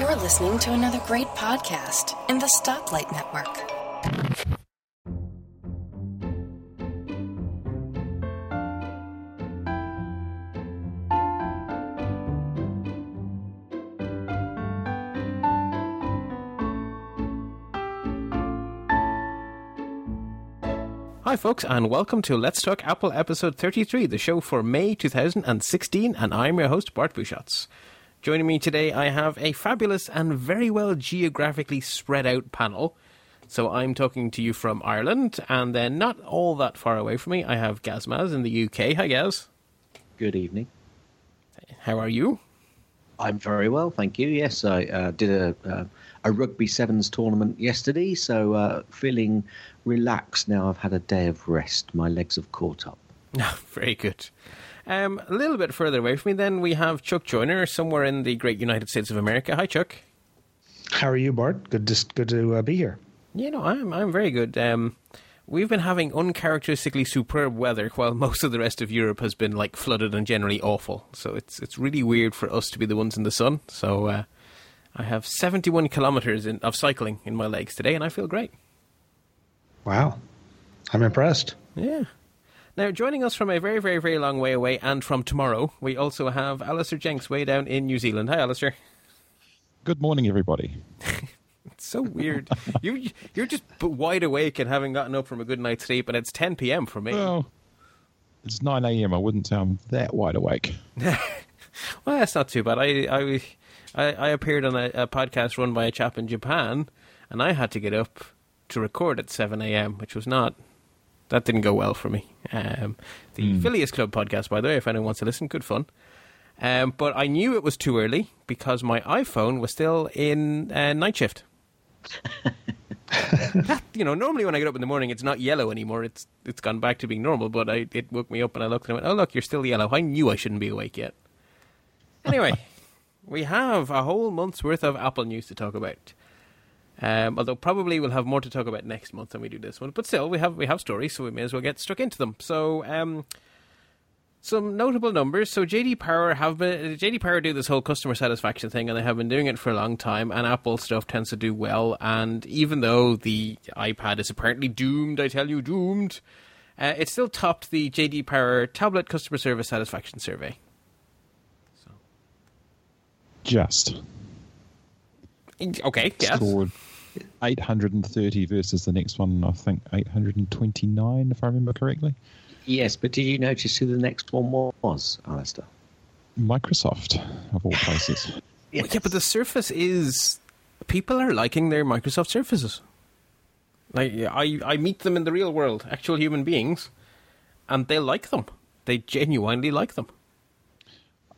You're listening to another great podcast in the Stoplight Network. Hi, folks, and welcome to Let's Talk Apple episode 33, the show for May 2016, and I'm your host, Bart Busschots. Joining me today, I have a fabulous and very well geographically spread out panel. So I'm talking to you from Ireland, and then not all that far away from me, I have Gazmaz in the UK. Hi, Gaz. Good evening. How are you? I'm very well, thank you. Yes, I uh, did a uh, a rugby sevens tournament yesterday, so uh, feeling relaxed now. I've had a day of rest. My legs have caught up. very good. Um, a little bit further away from me, then we have Chuck Joiner, somewhere in the great United States of America. Hi, Chuck. How are you, Bart? Good, to, good to uh, be here. You know, I'm I'm very good. Um, we've been having uncharacteristically superb weather, while most of the rest of Europe has been like flooded and generally awful. So it's it's really weird for us to be the ones in the sun. So uh, I have 71 kilometers in, of cycling in my legs today, and I feel great. Wow, I'm impressed. Yeah. Now, joining us from a very, very, very long way away and from tomorrow, we also have Allister Jenks way down in New Zealand. Hi, Allister. Good morning, everybody. it's so weird. you, you're just wide awake and having gotten up from a good night's sleep, and it's 10 p.m. for me. Well, it's 9 a.m. I wouldn't say I'm that wide awake. well, that's not too bad. I, I, I, I appeared on a, a podcast run by a chap in Japan, and I had to get up to record at 7 a.m., which was not. That didn't go well for me. Um, the mm. Phileas Club podcast, by the way, if anyone wants to listen, good fun. Um, but I knew it was too early because my iPhone was still in uh, night shift. that, you know, normally when I get up in the morning, it's not yellow anymore. It's it's gone back to being normal. But I, it woke me up and I looked and I went, "Oh look, you're still yellow." I knew I shouldn't be awake yet. Anyway, we have a whole month's worth of Apple news to talk about. Um, although probably we'll have more to talk about next month than we do this one. But still, we have we have stories, so we may as well get stuck into them. So, um, some notable numbers. So, JD Power have been JD Power do this whole customer satisfaction thing, and they have been doing it for a long time. And Apple stuff tends to do well. And even though the iPad is apparently doomed, I tell you, doomed, uh, it still topped the JD Power tablet customer service satisfaction survey. Just. Okay, yes. Scored 830 versus the next one, I think 829, if I remember correctly. Yes, but did you notice who the next one was, Allister? Microsoft, of all places. yes. Yeah, but the Surface is. People are liking their Microsoft Surfaces. Like, I, I meet them in the real world, actual human beings, and they like them. They genuinely like them.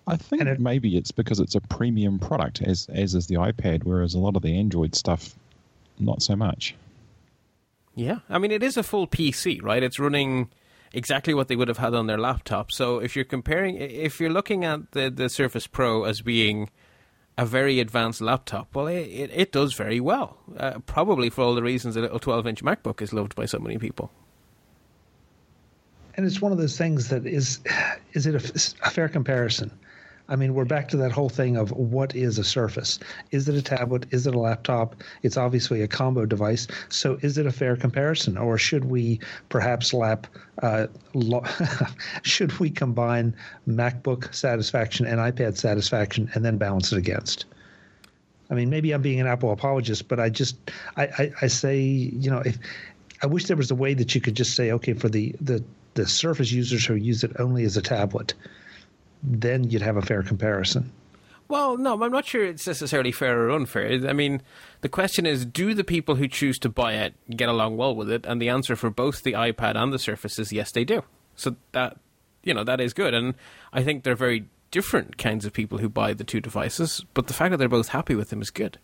I think it, maybe it's because it's a premium product, as as is the iPad, whereas a lot of the Android stuff, not so much. Yeah, I mean, it is a full PC, right? It's running exactly what they would have had on their laptop. So if you're comparing, if you're looking at the the Surface Pro as being a very advanced laptop, well, it, it, it does very well. Uh, probably for all the reasons a little 12 inch MacBook is loved by so many people. And it's one of those things that is, is it a, a fair comparison? I mean, we're back to that whole thing of what is a Surface? Is it a tablet? Is it a laptop? It's obviously a combo device. So, is it a fair comparison, or should we perhaps lap? Uh, lo- should we combine MacBook satisfaction and iPad satisfaction and then balance it against? I mean, maybe I'm being an Apple apologist, but I just I, I, I say you know if I wish there was a way that you could just say okay for the the the Surface users who use it only as a tablet then you'd have a fair comparison. Well, no, I'm not sure it's necessarily fair or unfair. I mean, the question is do the people who choose to buy it get along well with it? And the answer for both the iPad and the Surface is yes, they do. So that, you know, that is good. And I think they're very different kinds of people who buy the two devices, but the fact that they're both happy with them is good.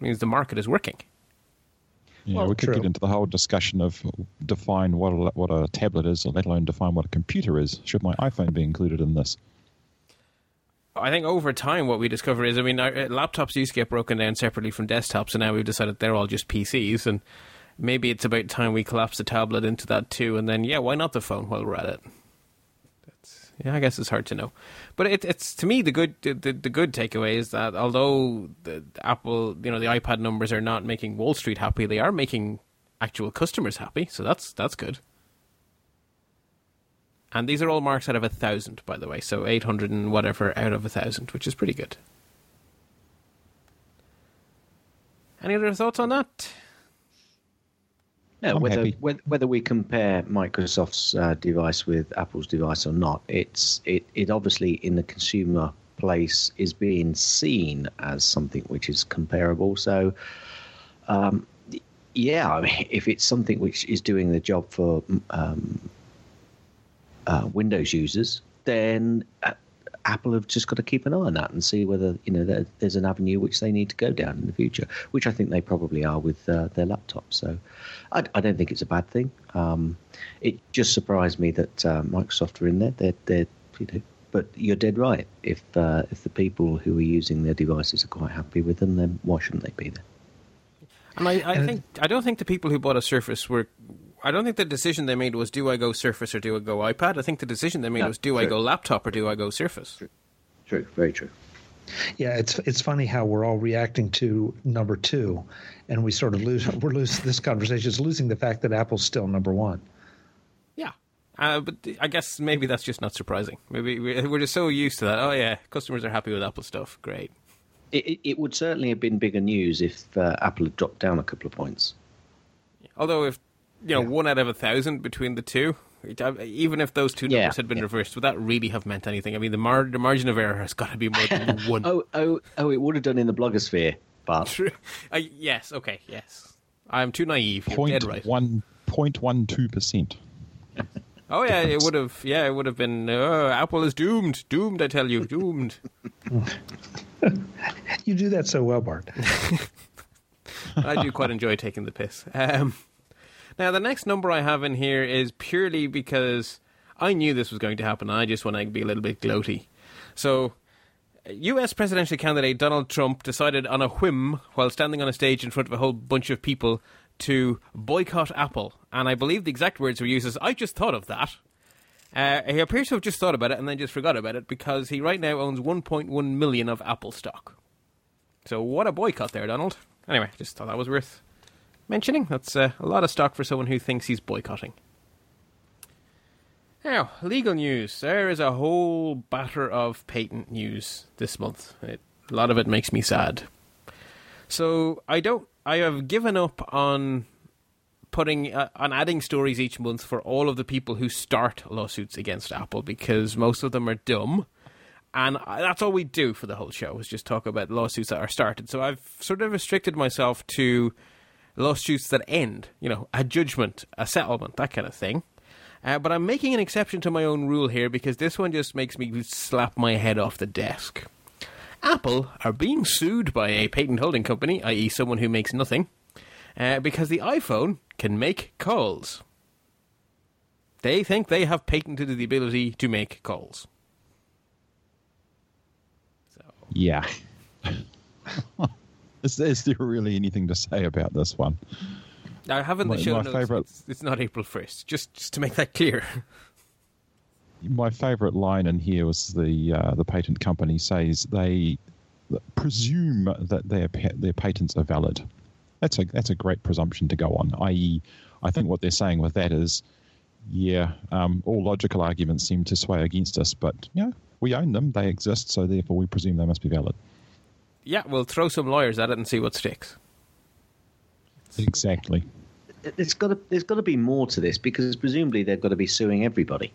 It means the market is working. Yeah, well, we could true. get into the whole discussion of define what a, what a tablet is, or let alone define what a computer is. Should my iPhone be included in this? I think over time, what we discover is, I mean, our, uh, laptops used to get broken down separately from desktops, and now we've decided they're all just PCs. And maybe it's about time we collapse the tablet into that too. And then, yeah, why not the phone while we're at it? Yeah, I guess it's hard to know, but it, it's to me the good the, the good takeaway is that although the, the Apple, you know, the iPad numbers are not making Wall Street happy, they are making actual customers happy. So that's that's good. And these are all marks out of a thousand, by the way. So eight hundred and whatever out of a thousand, which is pretty good. Any other thoughts on that? No, whether, whether, whether we compare Microsoft's uh, device with Apple's device or not, it's it, it obviously in the consumer place is being seen as something which is comparable. So, um, yeah, I mean, if it's something which is doing the job for um, uh, Windows users, then uh, Apple have just got to keep an eye on that and see whether you know there's an avenue which they need to go down in the future, which I think they probably are with uh, their laptops. So I, I, don't think it's a bad thing. Um, it just surprised me that uh, Microsoft are in there. They're, they're you know, but you're dead right. If uh, if the people who are using their devices are quite happy with them, then why shouldn't they be there? And I, I think I don't think the people who bought a Surface were I don't think the decision they made was do I go Surface or do I go iPad. I think the decision they made no, was do true. I go laptop or do I go Surface. True. true, very true. Yeah, it's it's funny how we're all reacting to number two, and we sort of lose. We're losing this conversation is losing the fact that Apple's still number one. Yeah, uh, but I guess maybe that's just not surprising. Maybe we're just so used to that. Oh yeah, customers are happy with Apple stuff. Great. It, it would certainly have been bigger news if uh, Apple had dropped down a couple of points. Although if you know, yeah. one out of a thousand between the two. Even if those two numbers yeah, had been yeah. reversed, would that really have meant anything? I mean, the, mar- the margin of error has got to be more than one. oh, oh, oh! It would have done in the blogosphere, but True. Uh, yes, okay, yes. I'm too naive. You're point dead right. One point one two percent. Oh yeah, it would have. Yeah, it would have been. Oh, Apple is doomed. Doomed, I tell you, doomed. you do that so well, Bart. I do quite enjoy taking the piss. Um, now, the next number I have in here is purely because I knew this was going to happen. I just want to be a little bit gloaty. So, US presidential candidate Donald Trump decided on a whim while standing on a stage in front of a whole bunch of people to boycott Apple. And I believe the exact words were used as, I just thought of that. Uh, he appears to have just thought about it and then just forgot about it because he right now owns 1.1 million of Apple stock. So what a boycott there, Donald. Anyway, just thought that was worth mentioning. That's uh, a lot of stock for someone who thinks he's boycotting. Now, legal news. There is a whole batter of patent news this month. It, a lot of it makes me sad. So I don't. I have given up on putting uh, on adding stories each month for all of the people who start lawsuits against Apple because most of them are dumb. And that's all we do for the whole show is just talk about lawsuits that are started. So I've sort of restricted myself to lawsuits that end, you know, a judgment, a settlement, that kind of thing. Uh, but I'm making an exception to my own rule here because this one just makes me slap my head off the desk. Apple are being sued by a patent holding company, i.e., someone who makes nothing, uh, because the iPhone can make calls. They think they have patented the ability to make calls. So. Yeah. Is, is there really anything to say about this one? I haven't the show notes. Favorite, it's, it's, not April first. Just just to make that clear. My favourite line in here was the uh, the patent company says they presume that their their patents are valid. That's a that's a great presumption to go on. I.e., I think what they're saying with that is, yeah, um, all logical arguments seem to sway against us, but you know, we own them, they exist, so therefore we presume they must be valid yeah, we'll throw some lawyers at it and see what sticks. Exactly. There's got to there's got to be more to this because presumably they've got to be suing everybody.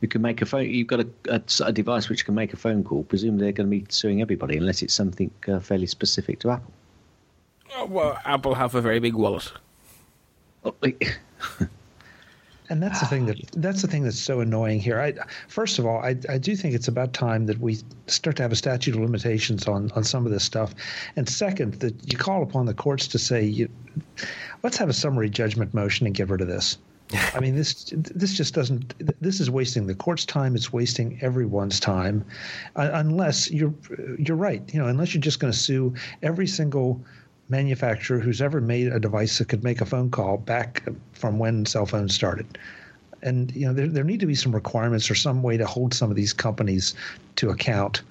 You can make a phone. You've got a, a, a device which can make a phone call. Presumably they're going to be suing everybody unless it's something uh, fairly specific to Apple. Oh, well, Apple have a very big wallet. And that's the thing that that's the thing that's so annoying here. I first of all, I, I do think it's about time that we start to have a statute of limitations on on some of this stuff, and second, that you call upon the courts to say, you, let's have a summary judgment motion and get rid of this. I mean, this this just doesn't. This is wasting the court's time. It's wasting everyone's time, uh, unless you're you're right. You know, unless you're just going to sue every single manufacturer who's ever made a device that could make a phone call back from when cell phones started. and you know there there need to be some requirements or some way to hold some of these companies to account.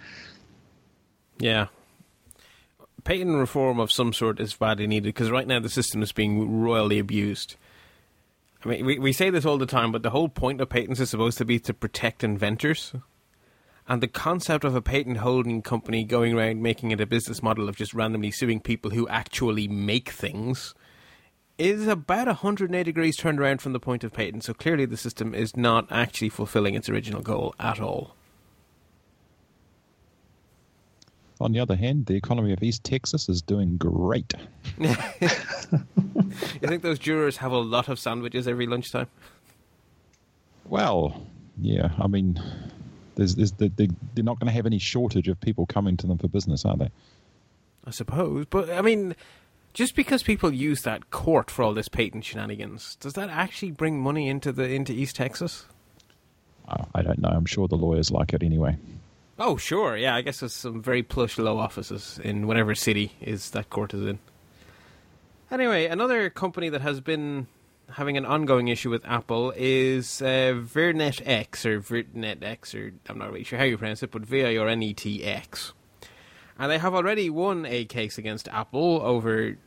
Yeah. Patent reform of some sort is badly needed because right now the system is being royally abused. I mean, we, we say this all the time, but the whole point of patents is supposed to be to protect inventors. And the concept of a patent holding company going around making it a business model of just randomly suing people who actually make things is about 180 degrees turned around from the point of patent. So clearly the system is not actually fulfilling its original goal at all. On the other hand, the economy of East Texas is doing great. You think those jurors have a lot of sandwiches every lunchtime? Well, yeah, I mean, there's, there's, they, they're not going to have any shortage of people coming to them for business, are they? I suppose. But, I mean, just because people use that court for all this patent shenanigans, does that actually bring money into the into East Texas? I don't know. I'm sure the lawyers like it anyway. Oh, sure. Yeah, I guess there's some very plush low offices in whatever city is that court is in. Anyway, another company that has been having an ongoing issue with Apple is uh, X or VirnetX or I'm not really sure how you pronounce it, but V I R N E T X. And they have already won a case against Apple over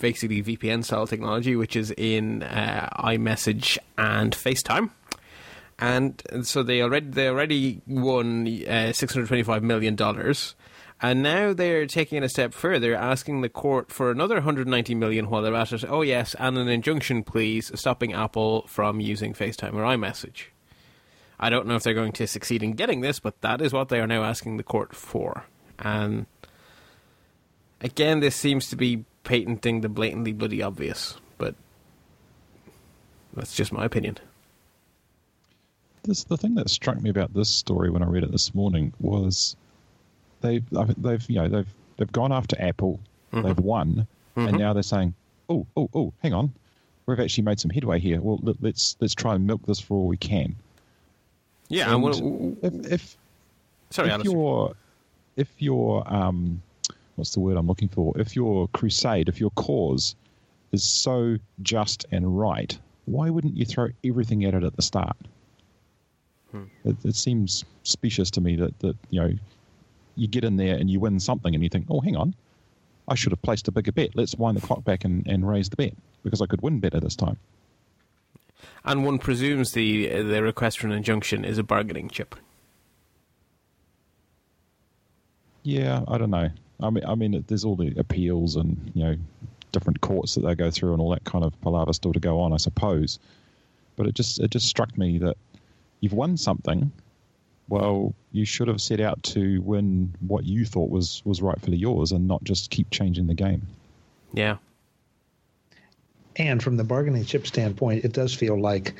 basically VPN style technology, which is in uh, iMessage and FaceTime. And so they already they already won uh, six hundred twenty five million dollars, and now they're taking it a step further, asking the court for another 190 million while they're at it. Oh yes, and an injunction, please, stopping Apple from using FaceTime or iMessage. I don't know if they're going to succeed in getting this, but that is what they are now asking the court for. And again, this seems to be patenting the blatantly bloody obvious, but that's just my opinion. This, the thing that struck me about this story when I read it this morning was they've they've you know they've they've gone after Apple, Mm-hmm. they've won, and now they're saying, oh oh oh, hang on, we've actually made some headway here. Well, let, let's let's try and milk this for all we can. Yeah, and And if if, sorry, if your if your um, what's the word I'm looking for? If your crusade, if your cause is so just and right, why wouldn't you throw everything at it at the start? Hmm. It, it seems specious to me that that you know you get in there and you win something and you think, oh, hang on, I should have placed a bigger bet. Let's wind the clock back and, and raise the bet because I could win better this time. And one presumes the the request for an injunction is a bargaining chip. Yeah, I don't know. I mean, I mean, there's all the appeals and you know different courts that they go through and all that kind of palaver still to go on, I suppose. But it just it just struck me that you've won something. Well, you should have set out to win what you thought was was rightfully yours, and not just keep changing the game. Yeah. And from the bargaining chip standpoint, it does feel like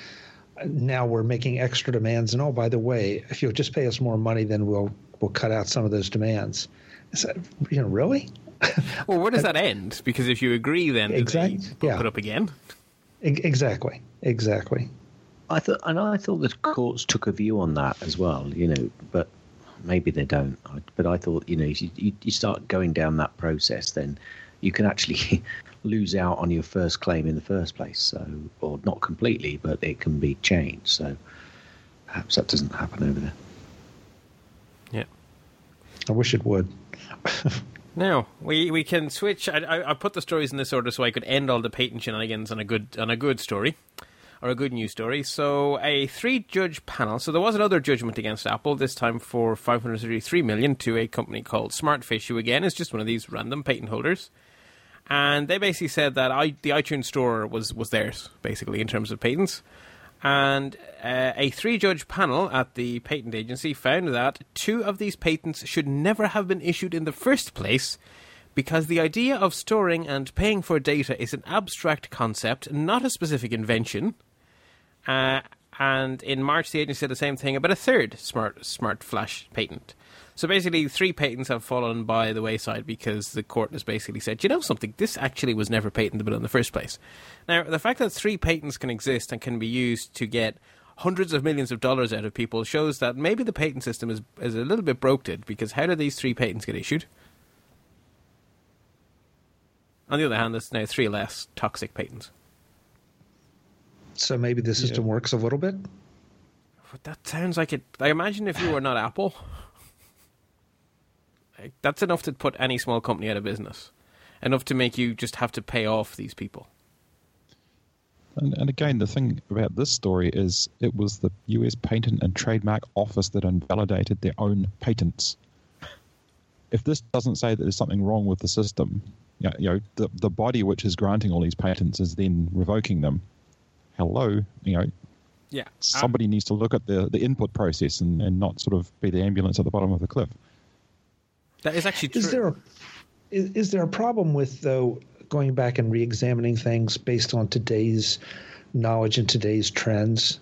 now we're making extra demands. And oh, by the way, if you'll just pay us more money, then we'll we'll cut out some of those demands. Is that, you know, really? Well, where does that end? Because if you agree, then do they Exact- yeah. it up again. E- Exactly. Exactly. I thought, and I thought the oh. courts took a view on that as well. You know, but maybe they don't. But I thought, you know, if you, you, you start going down that process, then you can actually lose out on your first claim in the first place. So, or not completely, but it can be changed. So, perhaps that doesn't happen over there. Yeah. I wish it would. Now we we can switch. I, I, I put the stories in this order so I could end all the patent shenanigans on a good on a good story, or a good news story. So a three judge panel. So there was another judgment against Apple this time for five hundred thirty three million to a company called Smartflash, who again is just one of these random patent holders. And they basically said that I, the iTunes Store was was theirs basically in terms of patents. And uh, a three judge panel at the patent agency found that two of these patents should never have been issued in the first place because the idea of storing and paying for data is an abstract concept, not a specific invention. Uh, and in March, the agency said the same thing about a third smart smart flash patent. So basically, three patents have fallen by the wayside because the court has basically said, you know something, this actually was never patentable in the first place. Now, the fact that three patents can exist and can be used to get hundreds of millions of dollars out of people shows that maybe the patent system is, is a little bit broken because how do these three patents get issued? On the other hand, there's now three less toxic patents. So maybe the system works a little bit. But that sounds like it. I imagine if you were not Apple, like, that's enough to put any small company out of business. Enough to make you just have to pay off these people. And, and again, the thing about this story is it was the US Patent and Trademark Office that invalidated their own patents. If this doesn't say that there's something wrong with the system, you know, you know the, the body which is granting all these patents is then revoking them. Hello, you know, Yeah. Uh, somebody needs to look at the, the input process and, and not sort of be the ambulance at the bottom of the cliff. that is actually true. Is there a is, is there a problem with though going back and re-examining things based on today's knowledge and today's trends?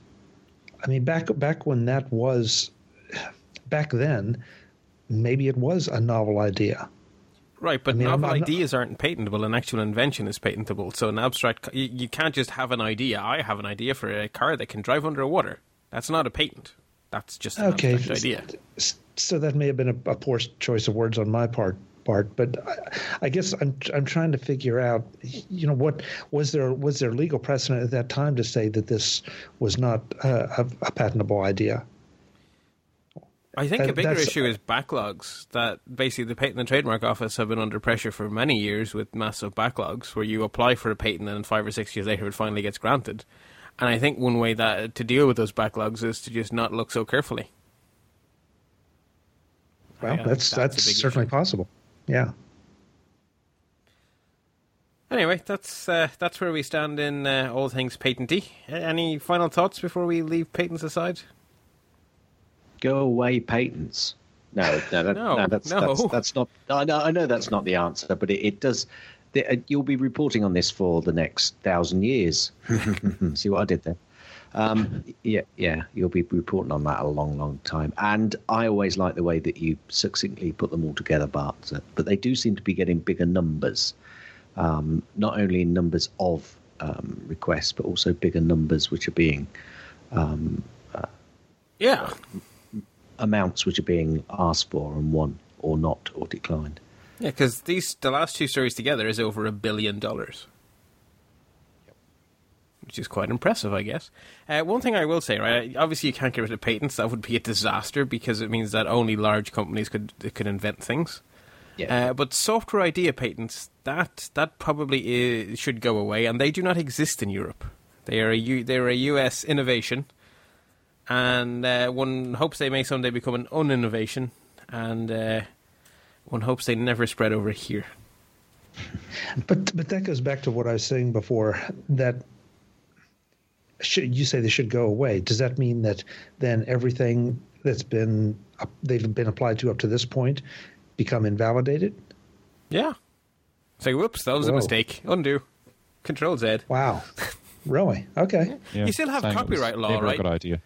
I mean, back back when that was back then, maybe it was a novel idea. Right, but I mean, I'm- novel I'm not- ideas aren't patentable. An actual invention is patentable. So an abstract, you, you can't just have an idea. I have an idea for a car that can drive underwater. That's not a patent. That's just an Okay, abstract idea. so that may have been a, a poor choice of words on my part, Bart. But I, I guess I'm I'm trying to figure out, you know, what was there was there legal precedent at that time to say that this was not uh, a, a patentable idea? I think a bigger issue is backlogs. That basically the Patent and Trademark Office have been under pressure for many years with massive backlogs, where you apply for a patent and five or six years later it finally gets granted. And I think one way that to deal with those backlogs is to just not look so carefully. Well, Yeah, that's that's that's, certainly issue. possible. Yeah. Anyway, that's uh, that's where we stand in uh, all things patenty. Any final thoughts before we leave patents aside? Go away, patents. No, no, that, No, no, that's, no. that's that's not. I know, I know that's not the answer, but it, it does. The, uh, you'll be reporting on this for the next thousand years. See what I did there? Um, yeah, yeah, you'll be reporting on that a long, long time. And I always like the way that you succinctly put them all together, Bart. But they do seem to be getting bigger numbers, um, not only in numbers of um, requests, but also bigger numbers which are being Yeah, amounts which are being asked for and won or not or declined. yeah, because these the last two stories together is over a billion dollars, which is quite impressive, I guess. Uh, one thing I will say, right? Obviously, you can't get rid of patents. That would be a disaster because it means that only large companies could could invent things. Uh, but software idea patents that that probably is, should go away, and they do not exist in Europe. They are a U, they're a US innovation, and uh, one hopes they may someday become an uninnovation, and uh, one hopes they never spread over here. But but that goes back to what I was saying before that should you say they should go away? Does that mean that then everything that's been they've been applied to up to this point become invalidated? Yeah. Say, whoops, that was a mistake. Undo. Control Z. Wow. really? Okay. Yeah, You still have saying it was copyright law, right? A good idea.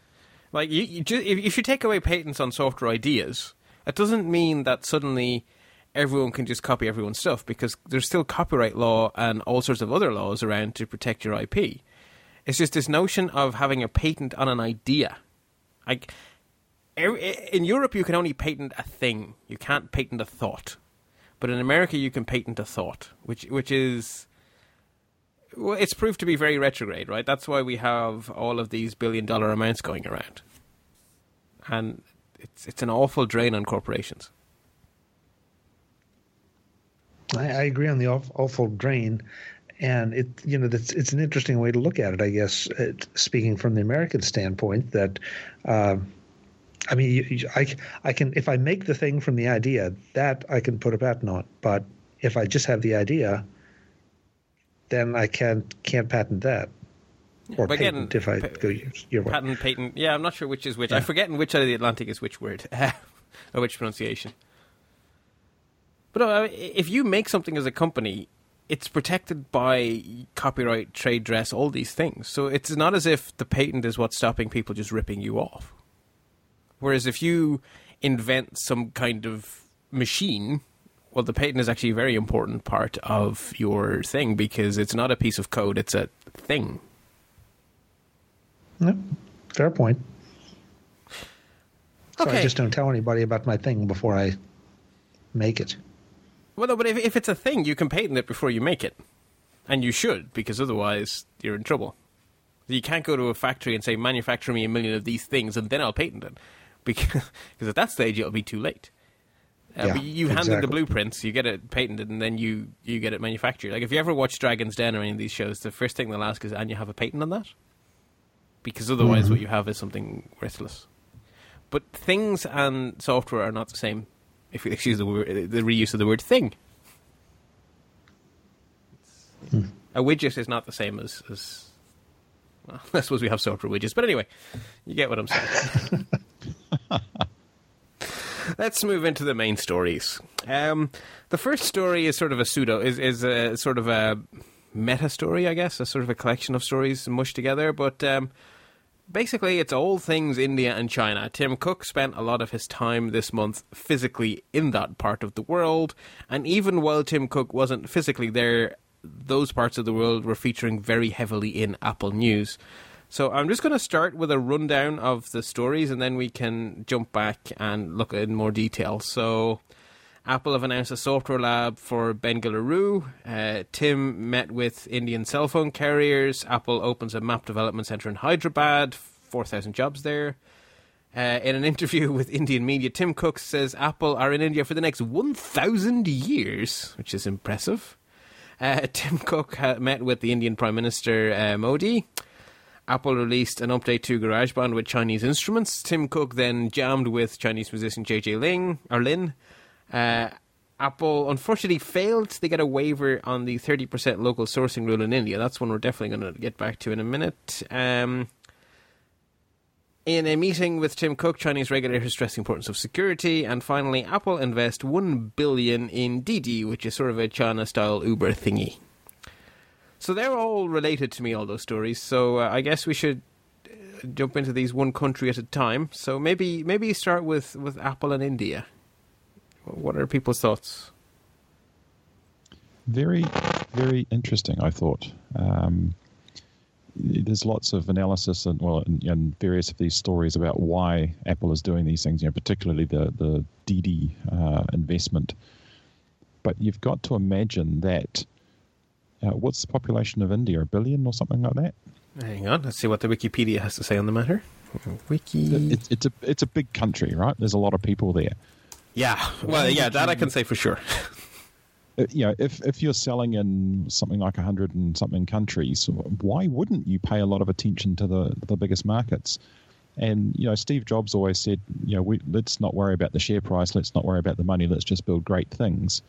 Like, you, you ju- if, you take away patents on software ideas, it doesn't mean that suddenly everyone can just copy everyone's stuff because there's still copyright law and all sorts of other laws around to protect your IP. It's just this notion of having a patent on an idea. Like, in Europe, you can only patent a thing. You can't patent a thought. But in America, you can patent a thought, which which is well, it's proved to be very retrograde, right? That's why we have all of these billion dollar amounts going around, and it's it's an awful drain on corporations. I, I agree on the awful, drain, and it you know that's it's an interesting way to look at it. I guess it, speaking from the American standpoint, that um, I mean, you, you, I I can if I make the thing from the idea that I can put a patent on, but if I just have the idea, then I can't can't patent that. Or But again, patent if I pa- go your, your way. Patent, patent. Yeah, I'm not sure which is which. I forget in which side of the Atlantic is which word or which pronunciation. But uh, if you make something as a company, it's protected by copyright, trade dress, all these things. So it's not as if the patent is what's stopping people just ripping you off. Whereas if you invent some kind of machine, well, the patent is actually a very important part of your thing because it's not a piece of code; it's a thing. No, fair point. So I just don't tell anybody about my thing before I make it. Well, no, but if, if it's a thing, you can patent it before you make it. And you should, because otherwise you're in trouble. You can't go to a factory and say, manufacture me a million of these things and then I'll patent it. Because, because at that stage it'll be too late. Uh, Yeah, but you hand in the blueprints, you get it patented, and then you, you get it manufactured. Like if you ever watch Dragon's Den or any of these shows, the first thing they'll ask is, "And you have a patent on that?" Because otherwise, Mm-hmm. what you have is something worthless. But things and software are not the same. If you excuse the word, the reuse of the word "thing," Hmm. a widget is not the same as. as well, I suppose we have software widgets, but anyway, you get what I'm saying. Let's move into the main stories. Um, the first story is sort of a pseudo, is is a sort of a meta story, I guess, a sort of a collection of stories mushed together. But um, basically, it's all things India and China. Tim Cook spent a lot of his time this month physically in that part of the world, and even while Tim Cook wasn't physically there, those parts of the world were featuring very heavily in Apple News. So I'm just going to start with a rundown of the stories, and then we can jump back and look in more detail. So. Apple have announced a software lab for Bengaluru. Uh, Tim met with Indian cell phone carriers. Apple opens a map development center in Hyderabad. 4,000 jobs there. Uh, in an interview with Indian media, Tim Cook says Apple are in India for the next 1,000 years, which is impressive. Uh, Tim Cook ha- met with the Indian Prime Minister uh, Modi. Apple released an update to GarageBand with Chinese instruments. Tim Cook then jammed with Chinese musician JJ Ling or Lin. Uh, Apple unfortunately failed to get a waiver on the 30% local sourcing rule in India. That's one we're definitely going to get back to in a minute. Um, in a meeting with Tim Cook, Chinese regulators stress the importance of security. And finally, Apple invest 1 billion in Didi, which is sort of a China-style Uber thingy. So they're all related to me, all those stories. So uh, I guess we should uh, jump into these one country at a time. So maybe maybe start with, with Apple and India. What are people's thoughts? Very, very interesting. I thought. Um, there's lots of analysis and well, and, various of these stories about why Apple is doing these things. You know, particularly the the Didi uh, investment. But you've got to imagine that. Uh, what's the population of India? A billion or something like that? Hang on, let's see what the Wikipedia has to say on the matter. Wiki. It's it's a it's a big country, right? There's a lot of people there. Yeah, well, yeah, that I can say for sure. Uh, you know, if if you're selling in something like a hundred and something countries, why wouldn't you pay a lot of attention to the the biggest markets? And you know, Steve Jobs always said, you know, we, let's not worry about the share price, let's not worry about the money, let's just build great things.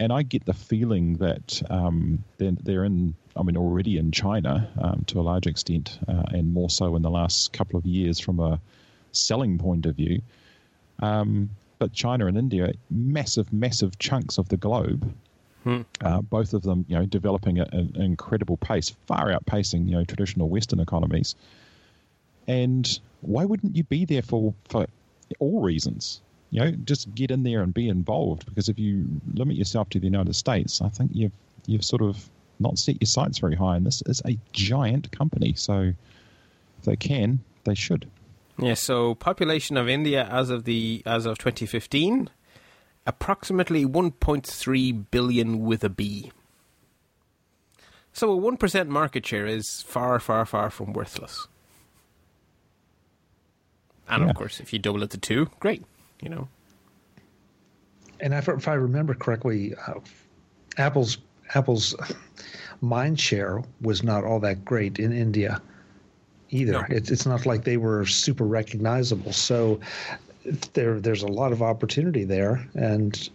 And I get the feeling that um, they're, they're in, I mean, already in China um, to a large extent, uh, and more so in the last couple of years from a selling point of view. Um, but China and India, massive, massive chunks of the globe, uh, both of them, you know, developing at an incredible pace, far outpacing, you know, traditional Western economies. And why wouldn't you be there for for all reasons? You know, just get in there and be involved. Because if you limit yourself to the United States, I think you've you've sort of not set your sights very high. And this is a giant company, so if they can, they should. Yeah, so population of India as of the as of 2015, approximately 1.3 billion with a B. So a 1% market share is far, far, far from worthless. And Yeah. of course, if you double it to two, great. You know, And if, if I remember correctly, uh, Apple's Apple's mind share was not all that great in India either. No. It's it's not like they were super recognizable. So there there's a lot of opportunity there, and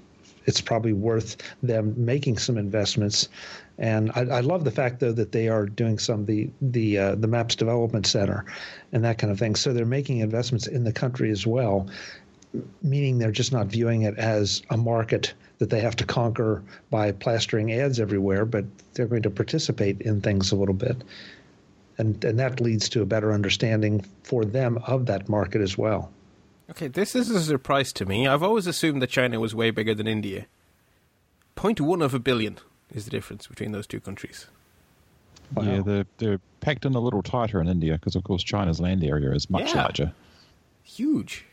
it's probably worth them making some investments. And I, I love the fact though that they are doing some of the the uh, the Maps Development Center and that kind of thing. So they're making investments in the country as well meaning they're just not viewing it as a market that they have to conquer by plastering ads everywhere, but they're going to participate in things a little bit. And, and that leads to a better understanding for them of that market as well. okay, this is a surprise to me. I've always assumed that China was way bigger than India. Point one of a billion is the difference between those two countries. Wow. Yeah, they're, they're packed in a little tighter in India because, of course, China's land area is much Yeah. larger. Huge.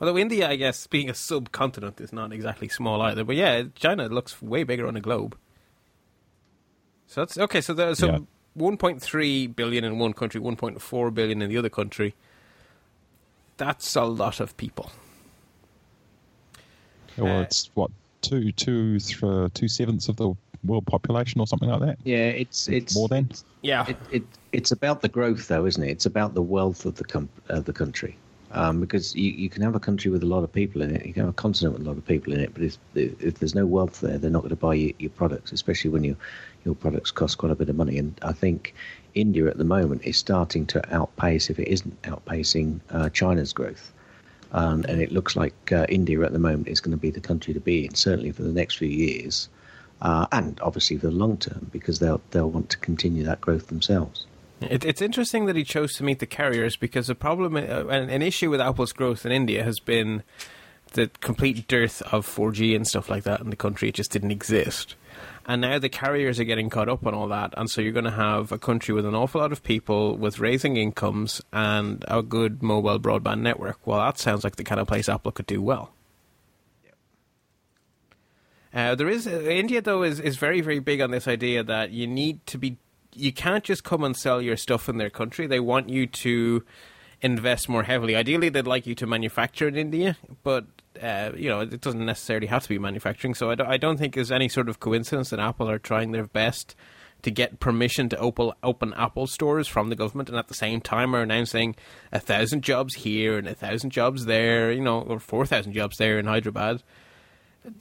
Although India, I guess, being a subcontinent, is not exactly small either. But yeah, China looks way bigger on a globe. So that's okay. So, there's so Yeah. 1.3 billion in one country, 1.4 billion in the other country. That's a lot of people. Well, Uh, it's what two, two, th- two sevenths of the world population or something like that. Yeah, it's it's More than? Yeah. It, it it's about the growth, though, isn't it? It's about the wealth of the com- uh, the country. Um, because you, you can have a country with a lot of people in it, you can have a continent with a lot of people in it, but if, if there's no wealth there, they're not going to buy your, your products, especially when your your products cost quite a bit of money. And I think India at the moment is starting to outpace, if it isn't outpacing, uh, China's growth. Um, and it looks like uh, India at the moment is going to be the country to be in, certainly for the next few years, uh, and obviously for the long term, because they'll they'll want to continue that growth themselves. It, it's interesting that he chose to meet the carriers because the problem, uh, an, an issue with Apple's growth in India has been the complete dearth of 4G and stuff like that in the country. It just didn't exist. And now the carriers are getting caught up on all that. And so you're going to have a country with an awful lot of people with raising incomes and a good mobile broadband network. Well, that sounds like the kind of place Apple could do well. Uh, there is uh, India though is, is very very big on this idea that you need to be you can't just come and sell your stuff in their country. They want you to invest more heavily. Ideally, they'd like you to manufacture in India, but uh, you know it doesn't necessarily have to be manufacturing. So I don't, I don't think there's any sort of coincidence that Apple are trying their best to get permission to open open Apple stores from the government, and at the same time are announcing a thousand jobs here and a thousand jobs there. You know, or four thousand jobs there in Hyderabad.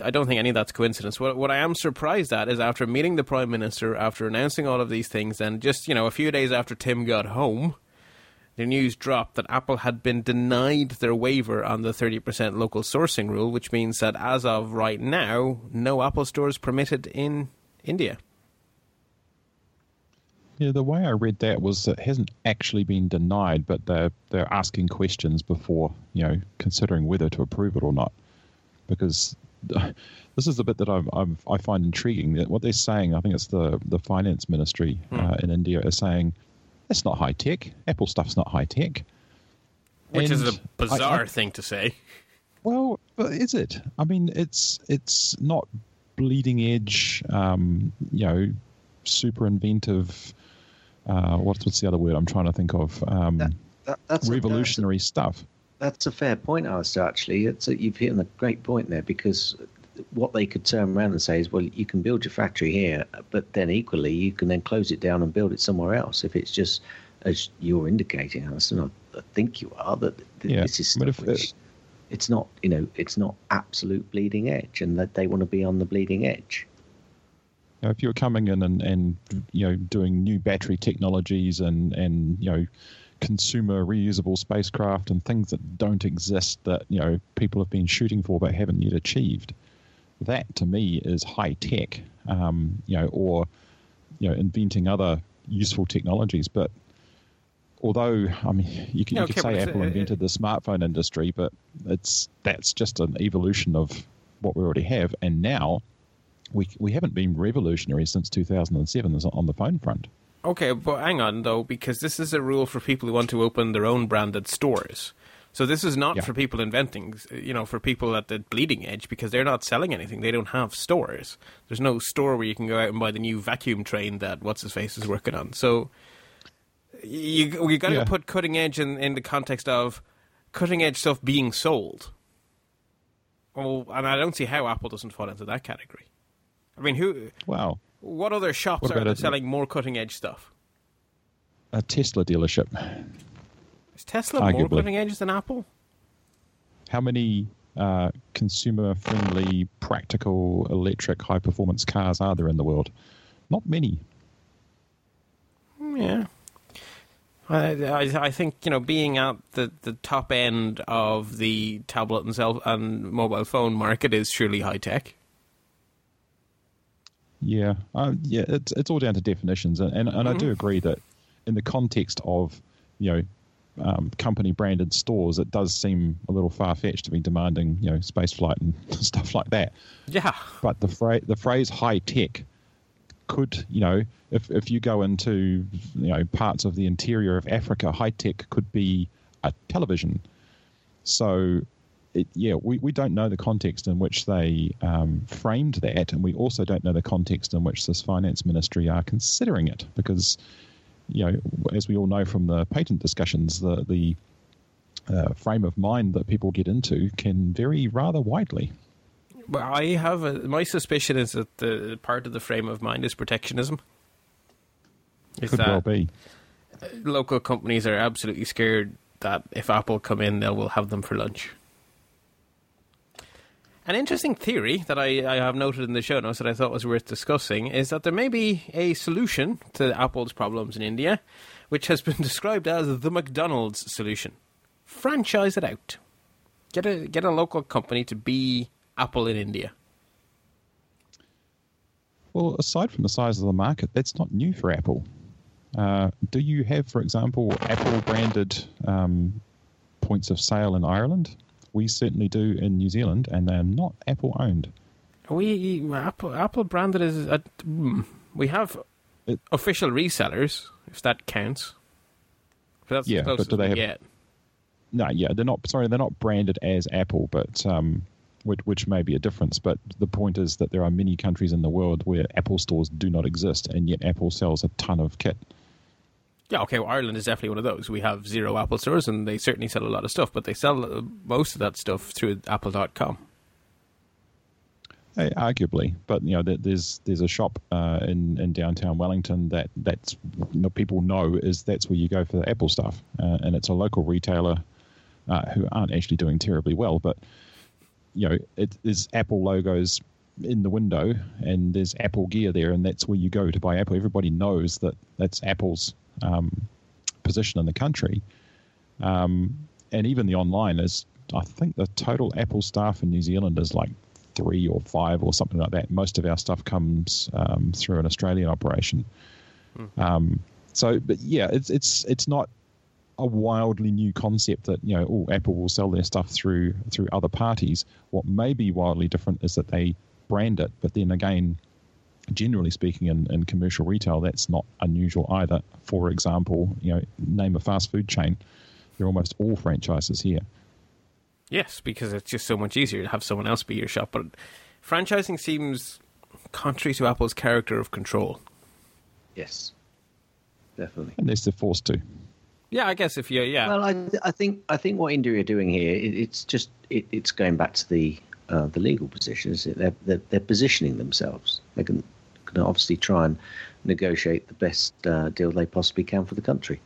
I don't think any of that's coincidence. What, what I am surprised at is after meeting the Prime Minister, after announcing all of these things, and just, you know, a few days after Tim got home, the news dropped that Apple had been denied their waiver on the 30% local sourcing rule, which means that as of right now, no Apple stores permitted in India. Yeah, the way I read that was it hasn't actually been denied, but they're they're asking questions before you know considering whether to approve it or not. Because this is the bit that I've, I've, I find intriguing. That what they're saying, I think it's the the finance ministry uh, in India, is saying that's not high tech. Apple stuff's not high tech. Which is a bizarre I- I- thing to say. Well, is it? I mean, it's it's not bleeding edge. Um, you know, super inventive. Uh, what's what's the other word I'm trying to think of? Um, That, that, that's a- revolutionary stuff. That's a fair point, Allister. Actually, it's a, you've hit on a great point there because what they could turn around and say is, well, you can build your factory here, but then equally you can then close it down and build it somewhere else. If it's just as you're indicating, Allister, I, think you are that Yeah, this is stuff which it's not, you know, it's not absolute bleeding edge, and that they want to be on the bleeding edge. Know, if you're coming in and, and you know doing new battery technologies and and you know consumer reusable spacecraft and things that don't exist that you know people have been shooting for but haven't yet achieved, that to me is high tech. Um, you know, or you know inventing other useful technologies, but. Although I mean, you could, you could okay, say Apple uh, invented the smartphone industry, but it's that's just an evolution of what we already have. And now we we haven't been revolutionary since 2007 on the phone front. Okay, but hang on though, because this is a rule for people who want to open their own branded stores. So this is not Yeah. for people inventing, you know, for people at the bleeding edge because they're not selling anything. They don't have stores. There's no store where you can go out and buy the new vacuum train that what's his face is working on. So you you got to Yeah. put cutting edge in in the context of cutting edge stuff being sold. Well, and I don't see how Apple doesn't fall into that category. I mean, who? Wow, What other shops What are it- selling more cutting edge stuff? a Tesla dealership. Is Tesla more cutting edge than Apple? How many uh, consumer-friendly, practical, electric, high-performance cars are there in the world? Not many. Yeah. I, I, I think you know being at the, the top end of the tablet and cell and mobile phone market is surely high tech. Yeah, uh, yeah, it's it's all down to definitions, and and, and I do agree that in the context of you know um, company branded stores, it does seem a little far fetched to be demanding you know space flight and stuff like that. Yeah, But the phrase the phrase high tech could you know if if you go into you know parts of the interior of Africa, high tech could be a television. So it, yeah, we, we don't know the context in which they um, framed that, and we also don't know the context in which this finance ministry are considering it, because you know, as we all know from the patent discussions, the the uh, frame of mind that people get into can vary rather widely. Well, I have a, my suspicion is that the part of the frame of mind is protectionism. Is Could well be. local companies are absolutely scared that if Apple come in, they will have them for lunch. An interesting theory that I, I have noted in the show notes that I thought was worth discussing is that there may be a solution to Apple's problems in India, which has been described as the McDonald's solution. Franchise it out. Get a get a local company to be Apple in India. Well, aside from the size of the market, that's not new for Apple. Uh, do you have, for example, Apple branded um, points of sale in Ireland? We certainly do in New Zealand, and they're not Apple owned. We Apple Apple branded is a, hmm, we have It- official resellers if that counts. But that's Yeah, but do they have? Get. No, yeah, they're not. Sorry, they're not branded as Apple, but um, which, which may be a difference. But the point is that there are many countries in the world where Apple stores do not exist, and yet Apple sells a ton of kit. Yeah, okay. Well, Ireland is definitely one of those. We have zero Apple stores, and they certainly sell a lot of stuff, but they sell uh, most of that stuff through Apple.com. Eh, arguably, but you know, there, there's there's a shop uh, in in downtown Wellington that that's you know, people know is that's where you go for the Apple stuff, uh, and it's a local retailer uh, who aren't actually doing terribly well, but you know, it is Apple logos in the window, and there's Apple gear there, and that's where you go to buy Apple. Everybody knows that that's Apple's um, position in the country, um, and even the online is. I think the total Apple staff in New Zealand is like three or five or something like that. Most of our stuff comes um, through an Australian operation. Um, so, but yeah, it's it's it's not a wildly new concept that you know, oh, Apple will sell their stuff through through other parties. What may be wildly different is that they brand it, but then again, generally speaking, in, in commercial retail, that's not unusual either. For example, you know, name a fast food chain. They're almost all franchises here. Yes, because it's just so much easier to have someone else be your shop. But franchising seems contrary to Apple's character of control. Yes, definitely. unless they're forced to. Yeah, I guess if you, yeah. Well, I, I think I think what India are doing here, it, it's just it, it's going back to the uh, the legal position. Is it? They're, they're they're positioning themselves. They can can obviously try and negotiate the best uh, deal they possibly can for the country.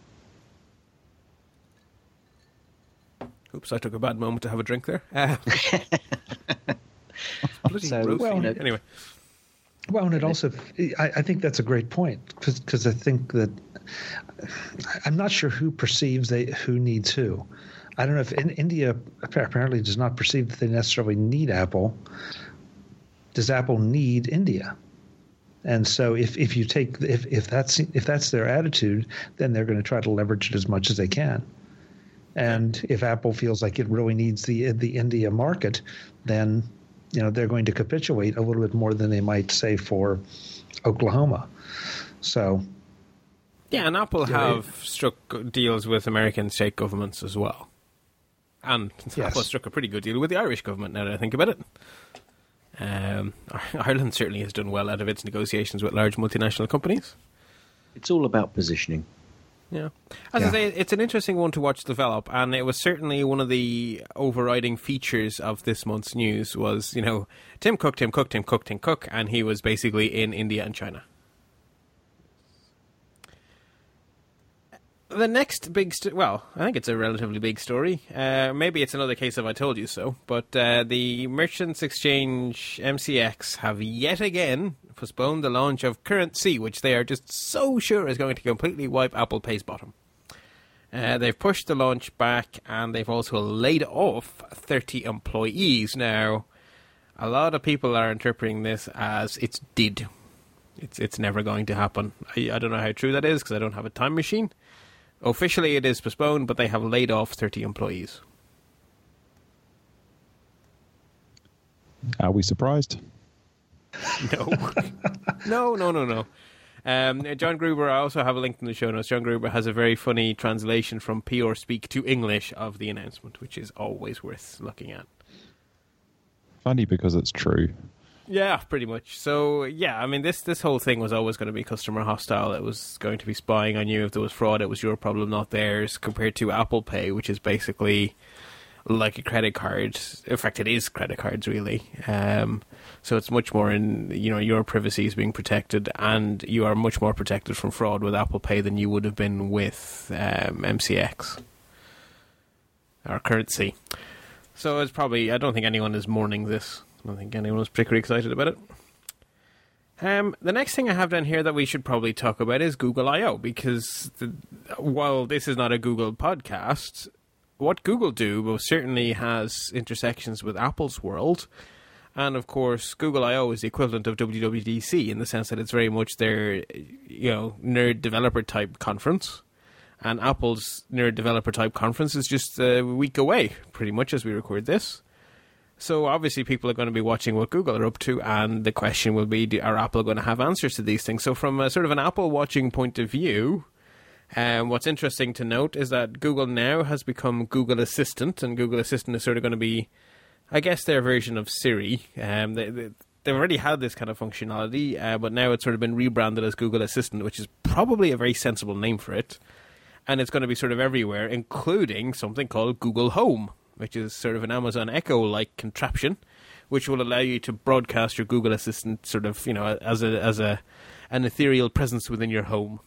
Oops, I took a bad moment to have a drink there. Uh, bloody So, gross. well, anyway, Well, and it also, I, I think that's a great point because I think that I'm not sure who perceives they who needs who. I don't know if in, India apparently does not perceive that they necessarily need Apple. Does Apple need India? And so, if, if you take if, if that's if that's their attitude, then they're going to try to leverage it as much as they can. And if Apple feels like it really needs the the India market, then you know they're going to capitulate a little bit more than they might say for Oklahoma. So yeah, and Apple Yeah, have struck deals with American state governments as well. And Yes. Apple struck a pretty good deal with the Irish government now that I think about it. Um, Ireland certainly has done well out of its negotiations with large multinational companies. It's all about positioning. Yeah. As I say, it's an interesting one to watch develop, and it was certainly one of the overriding features of this month's news was, you know, Tim Cook, Tim Cook, Tim Cook, Tim Cook, and he was basically in India and China. The next big, well, I think it's a relatively big story. Uh, maybe it's another case of I told you so, but uh, the Merchants Exchange MCX have yet again postponed the launch of CurrentC, which they are just so sure is going to completely wipe Apple Pay's bottom. Uh, they've pushed the launch back and they've also laid off 30 employees. Now, a lot of people are interpreting this as it's did. It's it's never going to happen. I, I don't know how true that is because I don't have a time machine. Officially, it is postponed, but they have laid off 30 employees. Are we surprised? No, no, no, no, no. Um, John Gruber, I also have a link in the show notes. John Gruber has a very funny translation from PR Speak to English of the announcement, which is always worth looking at. funny because it's true. Yeah, pretty much. So yeah, I mean this this whole thing was always going to be customer hostile. It was going to be spying on you. If there was fraud, it was your problem, not theirs. Compared to Apple Pay, which is basically like a credit card. In fact, it is credit cards really. Um, so it's much more in you know your privacy is being protected, and you are much more protected from fraud with Apple Pay than you would have been with um, MCX our CurrentC. So it's probably I don't think anyone is mourning this. I don't think anyone was particularly excited about it. Um, the next thing I have down here that we should probably talk about is Google I/O because the, while this is not a Google podcast, what Google do most certainly has intersections with Apple's world, and of course Google I/O is the equivalent of WWDC in the sense that it's very much their you know nerd developer type conference, and Apple's nerd developer type conference is just a week away, pretty much as we record this. So obviously, people are going to be watching what Google are up to, and the question will be: Are Apple going to have answers to these things? So, from a sort of an Apple watching point of view, um, what's interesting to note is that Google now has become Google Assistant, and Google Assistant is sort of going to be, I guess, their version of Siri. Um, they, they, they've already had this kind of functionality, uh, but now it's sort of been rebranded as Google Assistant, which is probably a very sensible name for it. And it's going to be sort of everywhere, including something called Google Home, which is sort of an Amazon Echo like contraption, which will allow you to broadcast your Google Assistant sort of, you know, as a as a an ethereal presence within your home.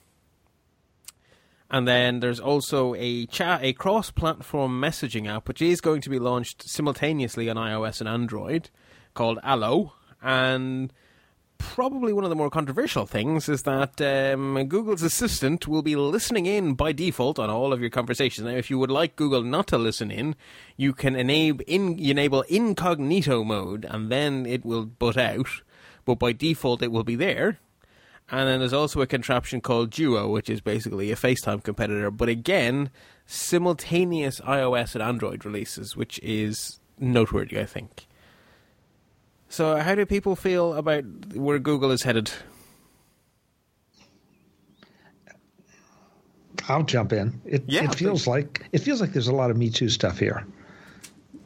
And then there's also a chat, a cross-platform messaging app, which is going to be launched simultaneously on iOS and Android, called Allo. And probably one of the more controversial things is that um, Google's Assistant will be listening in by default on all of your conversations. Now, if you would like Google not to listen in, you can enable, in, enable incognito mode, and then it will butt out. But by default, it will be there. And then there's also a contraption called Duo, which is basically a FaceTime competitor. But again, simultaneous iOS and Android releases, which is noteworthy, I think. So, how do people feel about where Google is headed? I'll jump in. It, Yeah, it feels please. like it feels like there's a lot of Me Too stuff here.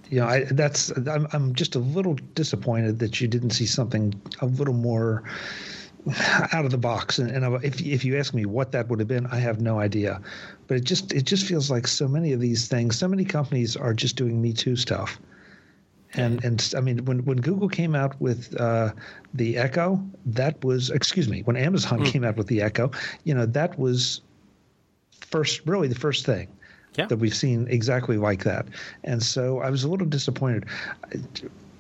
You know, I, that's I'm I'm just a little disappointed that you didn't see something a little more out of the box. And, and if if you ask me what that would have been, I have no idea. But it just it just feels like so many of these things, so many companies are just doing Me Too stuff. And and I mean, when when Google came out with uh, the Echo, that was excuse me, when Amazon came out with the Echo, you know, that was first really the first thing Yeah. that we've seen exactly like that. And so I was a little disappointed.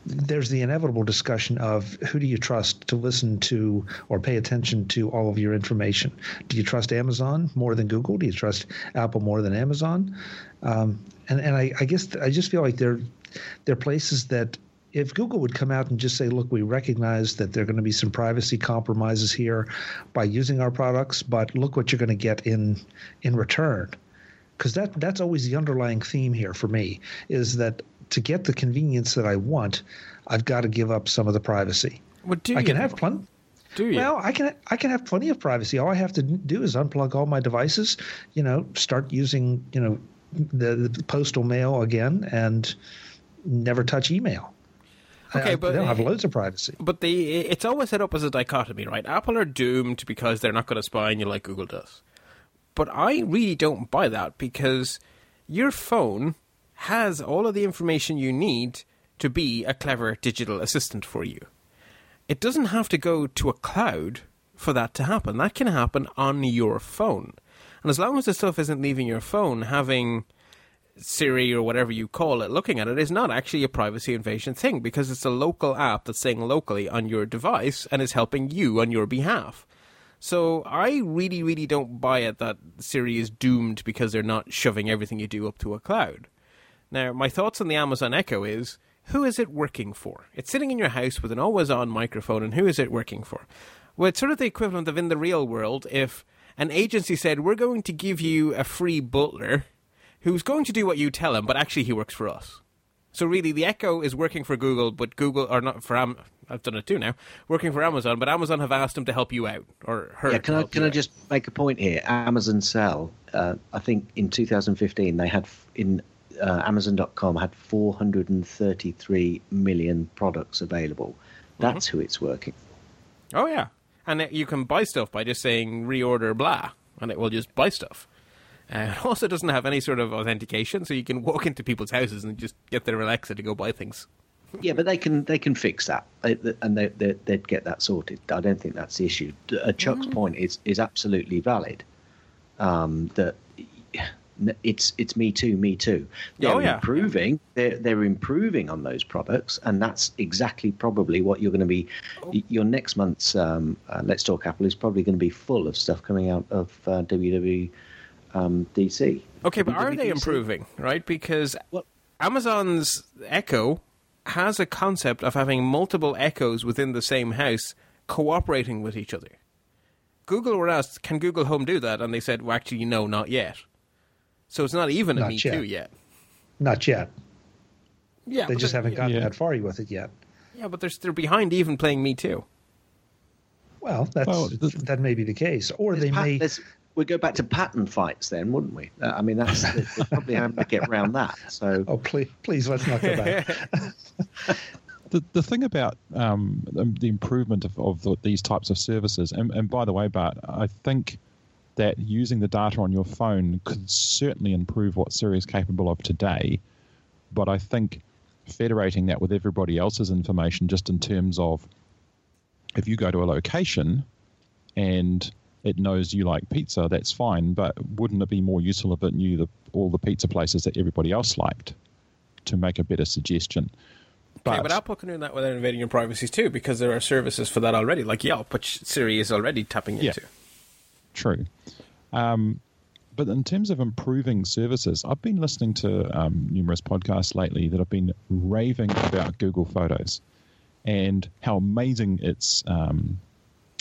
There's the inevitable discussion of who do you trust to listen to or pay attention to all of your information? Do you trust Amazon more than Google? Do you trust Apple more than Amazon? Um, and and I, I guess I just feel like they're they're places that if Google would come out and just say, look, we recognize that there are going to be some privacy compromises here by using our products, but look what you're going to get in in return. Because that that's always the underlying theme here for me is that to get the convenience that I want, I've got to give up some of the privacy. What do I can have plenty. Do you? Well, I can I can have plenty of privacy. All I have to do is unplug all my devices, you know, start using, you know, the, the postal mail again and never touch email. Okay, I, but- they'll have loads of privacy. But the it's always set up as a dichotomy, right? Apple are doomed because they're not going to spy on you like Google does. But I really don't buy that because your phone has all of the information you need to be a clever digital assistant for you. It doesn't have to go to a cloud for that to happen. That can happen on your phone. And as long as the stuff isn't leaving your phone, having Siri or whatever you call it looking at it is not actually a privacy invasion thing because it's a local app that's saying locally on your device and is helping you on your behalf. So I really, really don't buy it that Siri is doomed because they're not shoving everything you do up to a cloud. Now, my thoughts on the Amazon Echo is who is it working for? It's sitting in your house with an always on microphone, and who is it working for? Well, it's sort of the equivalent of in the real world if an agency said, We're going to give you a free butler who's going to do what you tell him, but actually he works for us. So really, the Echo is working for Google, but Google or not for Am. I've done it too now. Working for Amazon, but Amazon have asked him to help you out or her. Yeah, can I can I out. just make a point here? Amazon Sell, uh, I think in 2015 they had in uh, Amazon.com had 433 million products available. That's who it's working. Oh yeah, and it, you can buy stuff by just saying reorder blah, and it will just buy stuff. Uh, it also doesn't have any sort of authentication, so you can walk into people's houses and just get their Alexa to go buy things. Yeah, but they can they can fix that, they, they- and they, they they'd get that sorted. I don't think that's the issue. Uh, Chuck's point is is absolutely valid. Um, that it's it's me too, me too. They're Oh, yeah. improving. They're they're improving on those products, and that's exactly probably what you're going to be. y- Your next month's um, uh, Let's Talk Apple is probably going to be full of stuff coming out of uh, WW um, DC. Okay, but are they WWDC. improving? Right, because Well- Amazon's Echo has a concept of having multiple Echoes within the same house cooperating with each other. Google were asked, "Can Google Home do that?" And they said, "Well, actually, no, not yet." So it's not even a Not Me yet. Too yet. Not yet. Yeah, They just haven't gotten Yeah. that far with it yet. Yeah, but they're they're behind even playing Me Too. Well, that's Well, the- that may be the case, or they Pat- may. Let's- we'd go back to patent fights then, wouldn't we? Uh, I mean, that's they they probably how to get around that. So Oh, please, please, let's not go back. The, the thing about um, the the improvement of, of the, these types of services, and, and by the way, Bart, I think that using the data on your phone could certainly improve what Siri is capable of today. But I think federating that with everybody else's information, just in terms of if you go to a location and it knows you like pizza, that's fine. But wouldn't it be more useful if it knew the, all the pizza places that everybody else liked to make a better suggestion? Okay, but Apple can do that without invading your privacy too, because there are services for that already, like Yelp, which Siri is already tapping Yeah. into. True. Um, but in terms of improving services, I've been listening to um, numerous podcasts lately that have been raving about Google Photos and how amazing its um,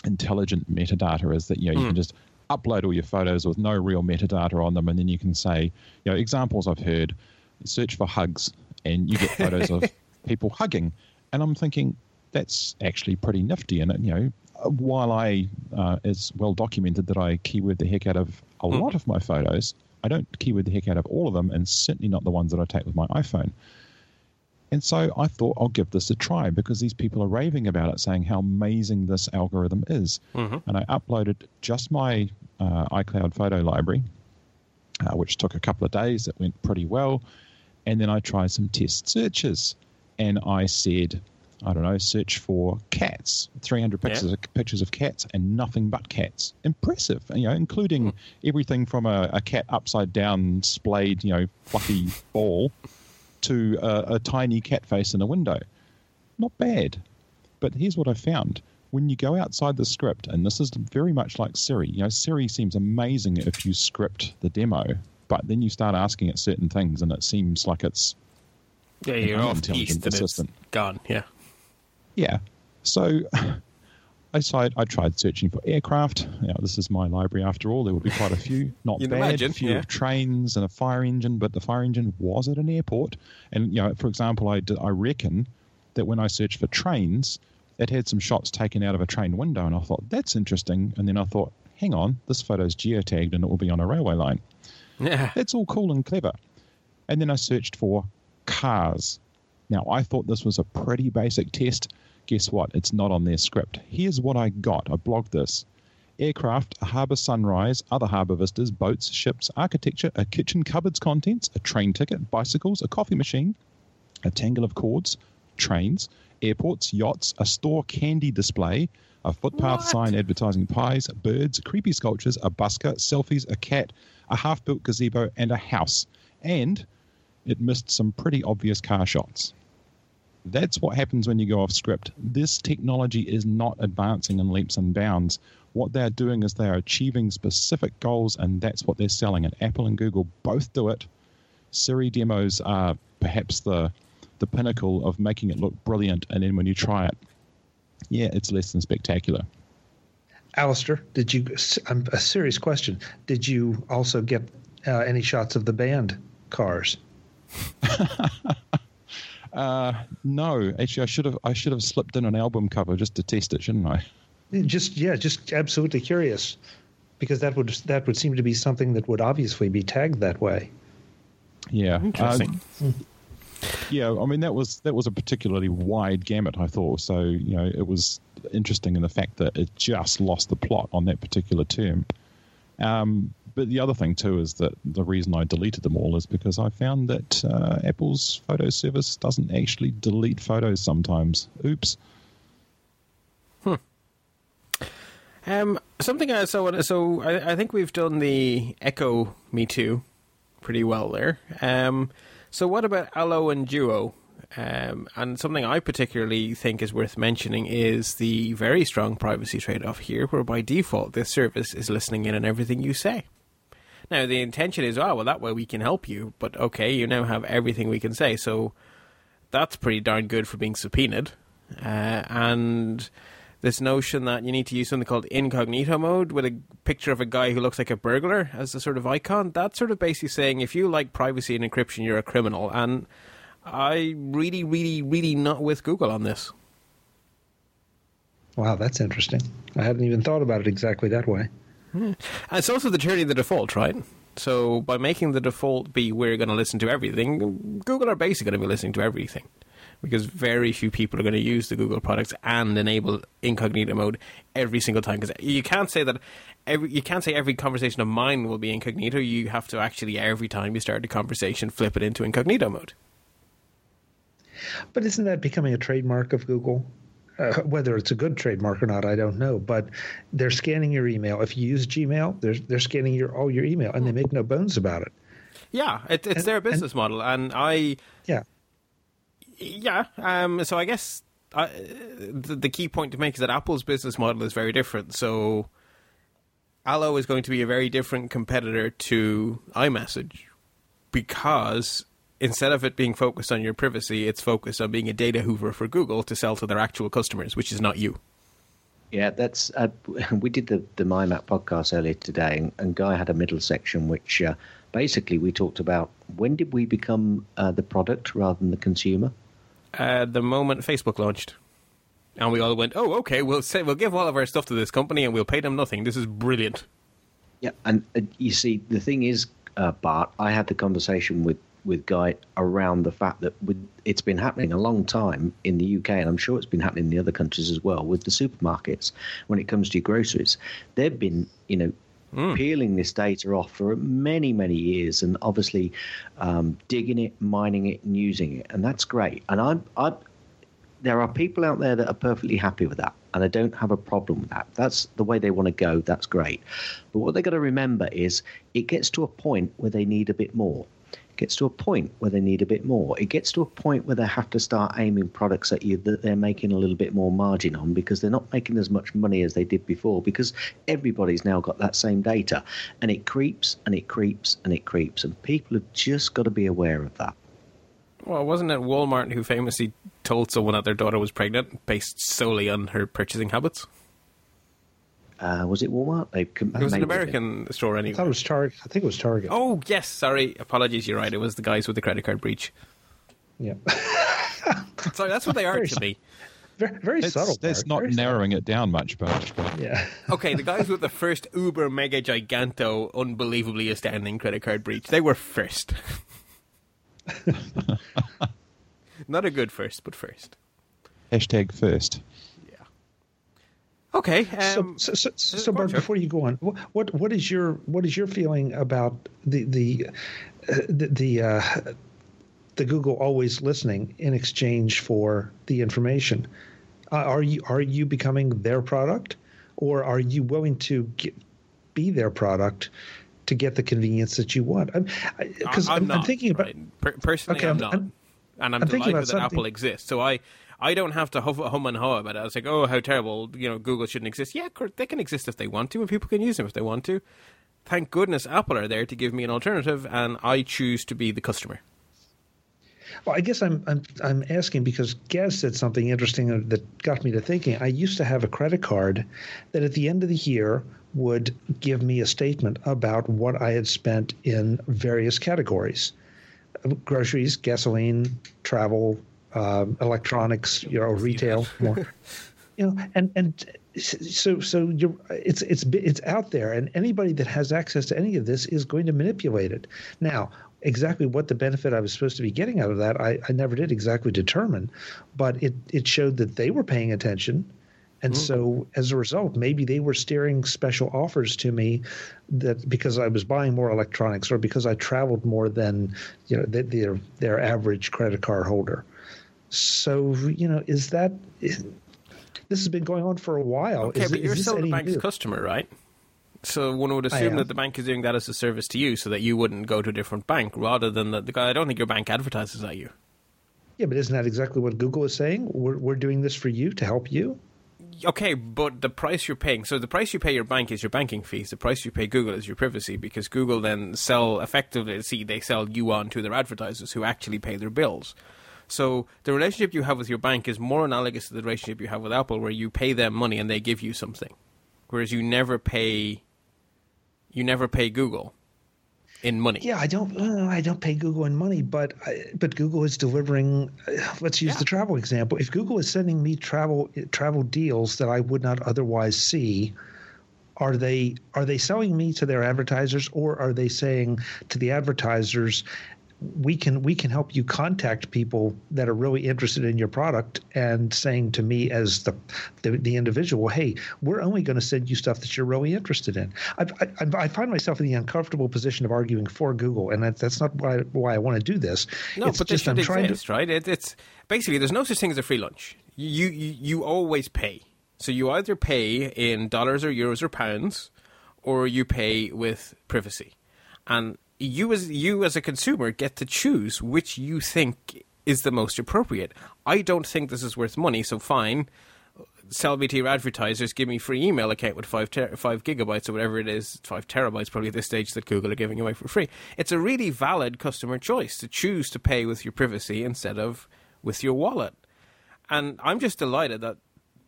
intelligent metadata is. That you know you can just upload all your photos with no real metadata on them, and then you can say, you know, examples I've heard: search for hugs, and you get photos of people hugging. And I'm thinking that's actually pretty nifty. And you know, while I uh, it's well documented that I keyword the heck out of a lot of my photos, I don't keyword the heck out of all of them, and certainly not the ones that I take with my iPhone. And so I thought I'll give this a try because these people are raving about it, saying how amazing this algorithm is. And I uploaded just my uh, iCloud photo library, uh, which took a couple of days. It went pretty well. And then I tried some test searches. And I said, I don't know, search for cats, 300 pictures, Yeah. of, pictures of cats, and nothing but cats. Impressive, you know, including everything from a, a cat upside down, splayed, you know, fluffy ball to a, a tiny cat face in a window. Not bad. But here's what I found. When you go outside the script, and this is very much like Siri, you know, Siri seems amazing if you script the demo, but then you start asking it certain things, and it seems like it's Yeah, you're off east and it's gone. Yeah. Yeah. So I tried, I tried searching for aircraft. You know, this is my library after all. There would be quite a few. Not bad. imagine, a few yeah. trains and a fire engine, but the fire engine was at an airport. And, you know, for example, I, d- I reckon that when I searched for trains, it had some shots taken out of a train window. And I thought, that's interesting. And then I thought, hang on, this photo's geotagged and it will be on a railway line. Yeah. That's all cool and clever. And then I searched for cars. Now, I thought this was a pretty basic test. Guess what? It's not on their script. Here's what I got. I blogged this aircraft, a harbour sunrise, other harbour vistas, boats, ships, architecture, a kitchen cupboard's contents, a train ticket, bicycles, a coffee machine, a tangle of cords, trains, airports, yachts, a store candy display, a footpath sign advertising pies, birds, creepy sculptures, a busker, selfies, a cat, a half built gazebo, and a house. And it missed some pretty obvious car shots. That's what happens when you go off script. This technology is not advancing in leaps and bounds. What they're doing is they are achieving specific goals, and that's what they're selling. And Apple and Google both do it. Siri demos are perhaps the the pinnacle of making it look brilliant, and then when you try it, yeah, it's less than spectacular. Allister, did you? um, A serious question. Did you also get uh, any shots of the band cars? Uh, no, actually, I should have I should have slipped in an album cover just to test it, shouldn't I? Just yeah, just absolutely curious, because that would that would seem to be something that would obviously be tagged that way. Yeah, uh, Interesting. yeah. I mean, that was that was a particularly wide gamut. I thought so. You know, it was interesting in the fact that it just lost the plot on that particular term. Um, but the other thing too is that the reason I deleted them all is because I found that uh, Apple's photo service doesn't actually delete photos sometimes. Oops. Um, something I so so I, I think we've done the Echo Me Too pretty well there. Um, so what about Allo and Duo? Um, and something I particularly think is worth mentioning is the very strong privacy trade-off here, where by default this service is listening in on everything you say. Now the intention is, oh well, that way we can help you, but okay, you now have everything we can say, so that's pretty darn good for being subpoenaed. Uh, and this notion that you need to use something called incognito mode with a picture of a guy who looks like a burglar as a sort of icon. That's sort of basically saying if you like privacy and encryption, you're a criminal. And I really, really, really not with Google on this. Wow, that's interesting. I hadn't even thought about it exactly that way. And it's also the turning the default, right? So by making the default be we're going to listen to everything, Google are basically going to be listening to everything. Because very few people are going to use the Google products and enable incognito mode every single time. Because you can't say that every you can't say every conversation of mine will be incognito. You have to actually every time you start a conversation flip it into incognito mode. But isn't that becoming a trademark of Google? Uh, whether it's a good trademark or not, I don't know. But they're scanning your email. If you use Gmail, they're they're scanning your all your email, and they make no bones about it. Yeah, it, it's And- their business model, and I Yeah, Yeah. Um, so I guess I, the, the key point to make is that Apple's business model is very different. So Allo is going to be a very different competitor to iMessage because instead of it being focused on your privacy, it's focused on being a data hoover for Google to sell to their actual customers, which is not you. Yeah, that's. Uh, we did the the MyMac podcast earlier today, and, and Guy had a middle section which uh, basically we talked about when did we become uh, the product rather than the consumer. Uh, the moment Facebook launched. And we all went, oh, okay, we'll say we'll give all of our stuff to this company and we'll pay them nothing. This is brilliant. Yeah, and uh, you see, the thing is, uh, Bart, I had the conversation with with Guy around the fact that with, it's been happening a long time in the UK, and I'm sure it's been happening in the other countries as well with the supermarkets when it comes to your groceries. They've been, you know. Peeling this data off for many, many years, and obviously um, digging it, mining it, and using it, and that's great. And I'm, I, there are people out there that are perfectly happy with that, and I don't have a problem with that. That's the way they want to go. That's great. But what they've got to remember is it gets to a point where they need a bit more. Gets to a point where they need a bit more. It gets to a point where they have to start aiming products at you that they're making a little bit more margin on because they're not making as much money as they did before because everybody's now got that same data. And it creeps and it creeps and it creeps. And people have just got to be aware of that. Well, wasn't it Walmart who famously told someone that their daughter was pregnant based solely on her purchasing habits? Uh, was it Walmart? They com- It was an maybe they- American store I thought it was Target. I think it was Target. Oh, yes, sorry. Apologies, you're right. It was the guys with the credit card breach. Yeah, Sorry, that's what they are Very to me. very, very That's, subtle. that's not Very subtle. narrowing it down much, but Yeah, Okay, the guys with the first uber mega giganto, unbelievably astounding credit card breach. They were first. Not a good first, but first. hashtag first. Yeah. Okay. Um, so, so, so, go so Bart, before you go on, what what is your what is your feeling about the the uh, the the, uh, the Google always listening in exchange for the information? Uh, are you are you becoming their product, or are you willing to get, be their product to get the convenience that you want? Because I- I'm, I'm, I'm thinking about right? Personally, Okay, I'm, I'm- not, I'm- and I'm, I'm thinking delighted about that something- Apple exists. So I, I don't have to huff, hum and haw about it. I was like, oh, how terrible! You know, Google shouldn't exist. Yeah, they can exist if they want to, and people can use them if they want to. Thank goodness Apple are there to give me an alternative, and I choose to be the customer. Well, I guess I'm I'm I'm asking because Gaz said something interesting that got me to thinking. I used to have a credit card that at the end of the year would give me a statement about what I had spent in various categories: groceries, gasoline, travel, um, electronics, you know, retail, more. You know, and and so so you're it's it's it's out there, and anybody that has access to any of this is going to manipulate it. Now, exactly what the benefit I was supposed to be getting out of that, I, I never did exactly determine. But it, it showed that they were paying attention. And so as a result, maybe they were steering special offers to me that because I was buying more electronics or because I traveled more than you know th- their their average credit card holder. So you know, is that is, this has been going on for a while? Okay, is, but you're still the bank's new? customer, right? So one would assume that the bank is doing that as a service to you, so that you wouldn't go to a different bank, rather than that. The guy, I don't think your bank advertises at you. Yeah, but isn't that exactly what Google is saying? We're we're doing this for you to help you. Okay, but the price you're paying, so the price you pay your bank is your banking fees. The price you pay Google is your privacy, because Google then sell effectively, see, they sell you on to their advertisers who actually pay their bills. So the relationship you have with your bank is more analogous to the relationship you have with Apple, where you pay them money and they give you something, whereas you never pay, you never pay Google in money. Yeah, I don't. Uh, I don't pay Google in money, but I, but Google is delivering. Uh, let's use Yeah. the travel example. If Google is sending me travel travel deals that I would not otherwise see, are they are they selling me to their advertisers, or are they saying to the advertisers? We can we can help you contact people that are really interested in your product and saying to me as the the, the individual, hey, we're only going to send you stuff that you're really interested in. I, I, I find myself in the uncomfortable position of arguing for Google, and that, that's not why why I want to do this. No, it's but just I'm should trying exist, right? It, it's basically there's no such thing as a free lunch. You, you you always pay. So you either pay in dollars or euros or pounds, or you pay with privacy, and you as you as a consumer get to choose which you think is the most appropriate. I don't think this is worth money, so fine. Sell me to your advertisers. Give me free email account with five ter- five gigabytes or whatever it is, five terabytes probably at this stage that Google are giving away for free. It's a really valid customer choice to choose to pay with your privacy instead of with your wallet. And I'm just delighted that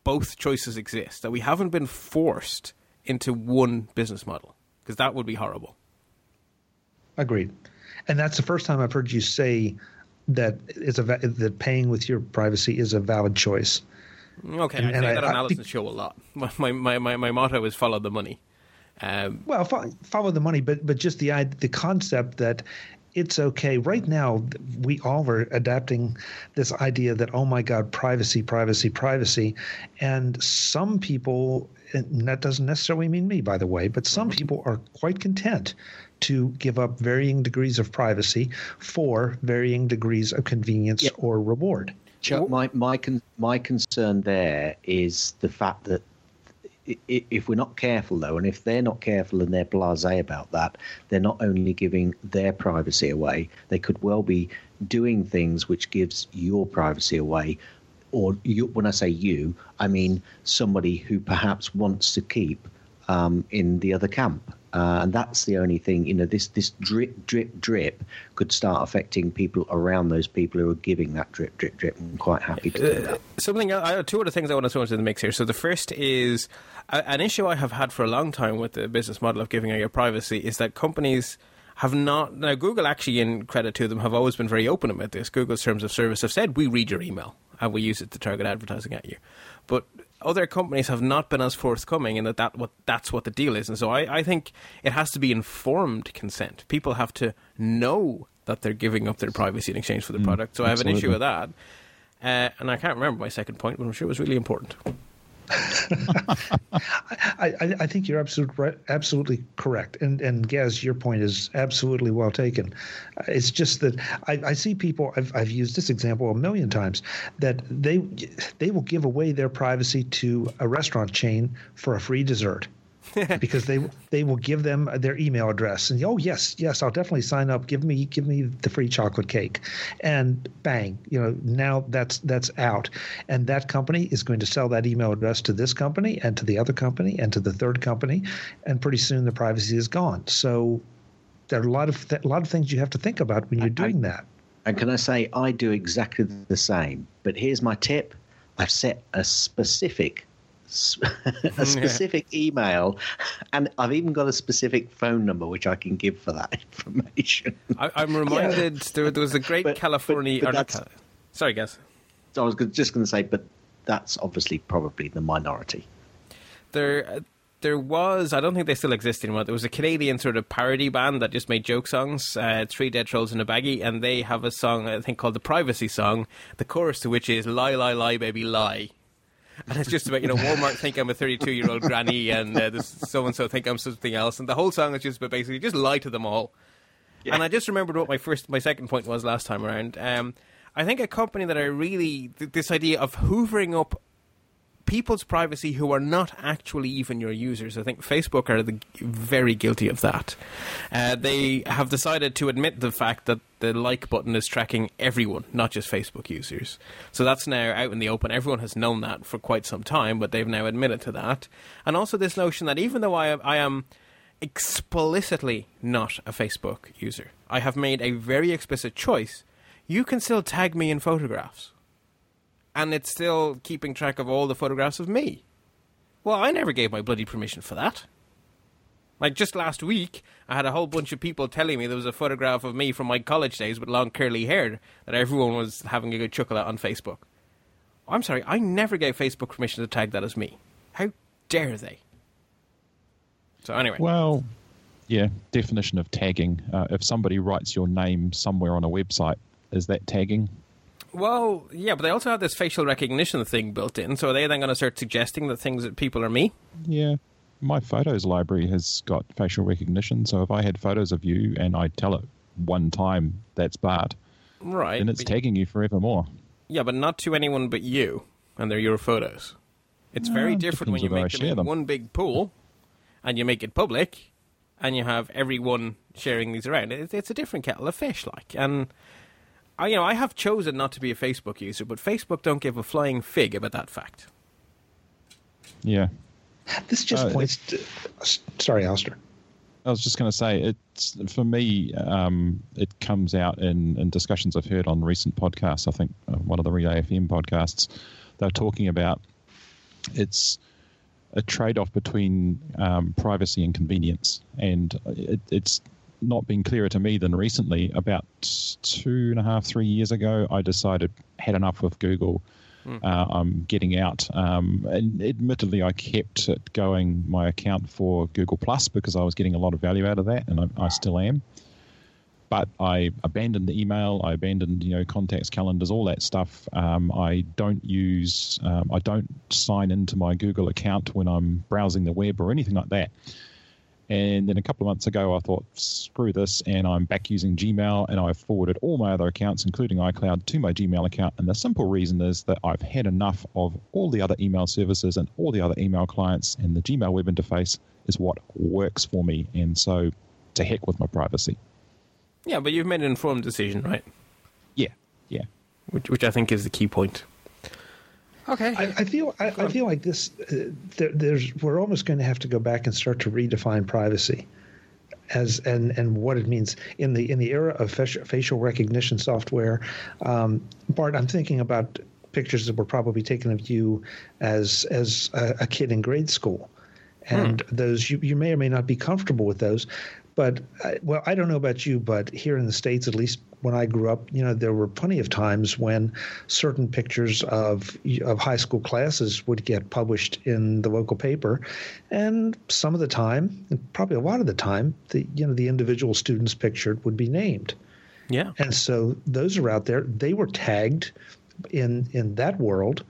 both choices exist. That we haven't been forced into one business model because that would be horrible. Agreed. And that's the first time I've heard you say that it's a that paying with your privacy is a valid choice. Okay, And- I and that I on Allison's show a lot. My, my, my, my motto is follow the money. Um, Well, fo- follow the money, but but just the the concept that it's okay. Right now, we all are adapting this idea that oh my god, privacy, privacy, privacy, and some people, and that doesn't necessarily mean me, by the way, but some people are quite content to give up varying degrees of privacy for varying degrees of convenience Yep. or reward. Chuck, my my con- my concern there is the fact that i- i- if we're not careful though, and if they're not careful and they're blasé about that, they're not only giving their privacy away, they could well be doing things which gives your privacy away. Or you, when I say you, I mean somebody who perhaps wants to keep um, in the other camp. Uh, and that's the only thing, you know, this, this drip, drip, drip could start affecting people around those people who are giving that drip, drip, drip. I'm quite happy to do that. something I have two other things I want to throw into the mix here. So the first is a, an issue I have had for a long time with the business model of giving out your privacy is that companies have not now Google actually in credit to them have always been very open about this. Google's terms of service have said we read your email and we use it to target advertising at you. But other companies have not been as forthcoming in that, that what that's what the deal is. And so I, I think it has to be informed consent. People have to know that they're giving up their privacy in exchange for the product. So I have an issue with that. Uh, and I can't remember my second point, but I'm sure it was really important. I, I, think you're absolute, right, absolutely correct. And, and Gaz, your point is absolutely well taken. It's just that I, I see people, I've, I've used this example a million times, that they, they will give away their privacy to a restaurant chain for a free dessert. because they they will give them their email address and oh yes yes I'll definitely sign up. Give me give me the free chocolate cake. And bang you know now that's that's out. And that company is going to sell that email address to this company and to the other company and to the third company and pretty soon the privacy is gone. So there are a lot of th- a lot of things you have to think about when you're doing that. And can I say, I do exactly the same. But here's my tip. I've set a specific. a specific email, and I've even got a specific phone number which I can give for that information. I, I'm reminded there, there was a great But- California. but- but or not that's- Cali- sorry, guys. So I was just going to say, but that's obviously probably the minority. There, there was, I don't think they still exist anymore. There was a Canadian sort of parody band that just made joke songs, uh, Three Dead Trolls in a Baggie, and they have a song, I think, called the Privacy Song, the chorus to which is Lie, Lie, Lie, Baby, Lie. And it's just about, you know, Walmart think I'm a 32 year old granny and uh, so and so think I'm something else. And the whole song is just about basically just lie to them all. Yeah. And I just remembered what my first, my second point was last time around. Um, I think a company that I really, th- this idea of hoovering up people's privacy who are not actually even your users. I think Facebook are the, very guilty of that. Uh, they have decided to admit the fact that the like button is tracking everyone, not just Facebook users. So that's now out in the open. Everyone has known that for quite some time, but they've now admitted to that. And also this notion that even though I, I am explicitly not a Facebook user, I have made a very explicit choice. You can still tag me in photographs and it's still keeping track of all the photographs of me. Well, I never gave my bloody permission for that. Like just last week, I had a whole bunch of people telling me there was a photograph of me from my college days with long curly hair that everyone was having a good chuckle at on Facebook. I'm sorry, I never gave Facebook permission to tag that as me. How dare they? So anyway. Well, yeah, definition of tagging. Uh, if somebody writes your name somewhere on a website, is that tagging? Well, yeah, but they also have this facial recognition thing built in. So are they then going to start suggesting that things that people are me? Yeah. My photos library has got facial recognition. So if I had photos of you and I tell it one time that's Bart, right? Then it's tagging you forevermore. Yeah, but not to anyone but you, and they're your photos. It's no, very different when you make them them. one big pool, and you make it public, and you have everyone sharing these around. It's a different kettle of fish, like, and I, you know, I have chosen not to be a Facebook user, but Facebook don't give a flying fig about that fact. Yeah. This just uh, points to. Sorry, Allister. I was just going to say, it's for me. Um, it comes out in, in discussions I've heard on recent podcasts. I think uh, one of the Relay FM podcasts, they're talking about it's a trade-off between um, privacy and convenience, and it, it's not been clearer to me than recently. About two and a half, three years ago, I decided had enough with Google. Mm. Uh, I'm getting out. Um, and admittedly, I kept it going my account for Google Plus because I was getting a lot of value out of that, and I, I still am. But I abandoned the email. I abandoned, you know, contacts, calendars, all that stuff. Um, I don't use. Um, I don't sign into my Google account when I'm browsing the web or anything like that. And then a couple of months ago, I thought, screw this, and I'm back using Gmail, and I've forwarded all my other accounts, including iCloud, to my Gmail account. And the simple reason is that I've had enough of all the other email services and all the other email clients, and the Gmail web interface is what works for me. And so, to heck with my privacy. Yeah, but you've made an informed decision, right? Yeah, yeah. Which, which I think is the key point. Okay. I, I feel I, I, feel like this. Uh, there, there's we're almost going to have to go back and start to redefine privacy, as and and what it means in the in the era of facial recognition software. Um, Bart, I'm thinking about pictures that were probably taken of you as as a, a kid in grade school, and hmm. those you you may or may not be comfortable with those, but well, I don't know about you, but here in the states, at least when I grew up, you know, there were plenty of times when certain pictures of of high school classes would get published in the local paper, and some of the time, and probably a lot of the time, the you know the individual students pictured would be named. Yeah, and so those are out there. They were tagged in in that world,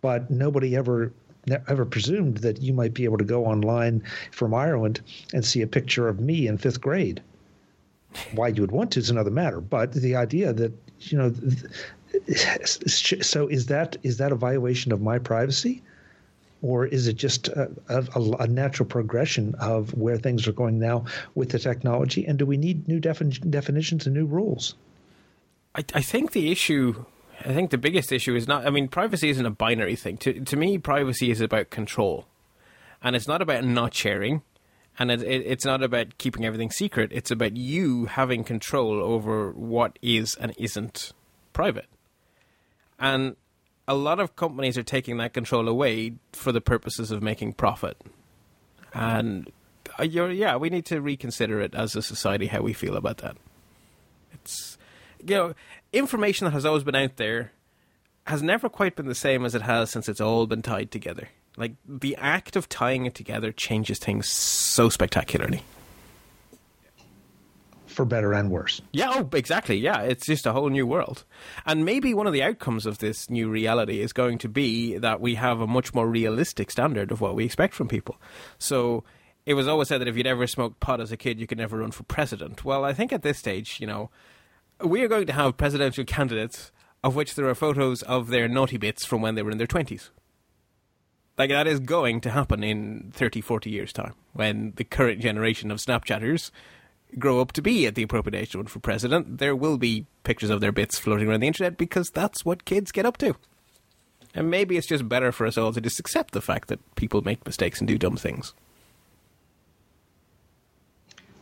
but nobody ever ever presumed that you might be able to go online from Ireland and see a picture of me in fifth grade. Why you would want to is another matter, but the idea that you know, so is that is that a violation of my privacy, or is it just a, a, a natural progression of where things are going now with the technology? And do we need new defin- definitions and new rules? I, I think the issue I think the biggest issue is not. I mean, privacy isn't a binary thing. To to me, privacy is about control, and it's not about not sharing and it, it, it's not about keeping everything secret. It's about you having control over what is and isn't private. And a lot of companies are taking that control away for the purposes of making profit. And uh, yeah, we need to reconsider it as a society how we feel about that. It's you know information that has always been out there has never quite been the same as it has since it's all been tied together. Like the act of tying it together changes things so spectacularly. For better and worse. Yeah, oh, exactly. Yeah, it's just a whole new world. And maybe one of the outcomes of this new reality is going to be that we have a much more realistic standard of what we expect from people. So it was always said that if you'd ever smoked pot as a kid, you could never run for president. Well, I think at this stage, you know, we are going to have presidential candidates of which there are photos of their naughty bits from when they were in their 20s. Like, that is going to happen in 30, 40 years' time when the current generation of Snapchatters grow up to be at the appropriate age to run for president. There will be pictures of their bits floating around the internet because that's what kids get up to. And maybe it's just better for us all to just accept the fact that people make mistakes and do dumb things.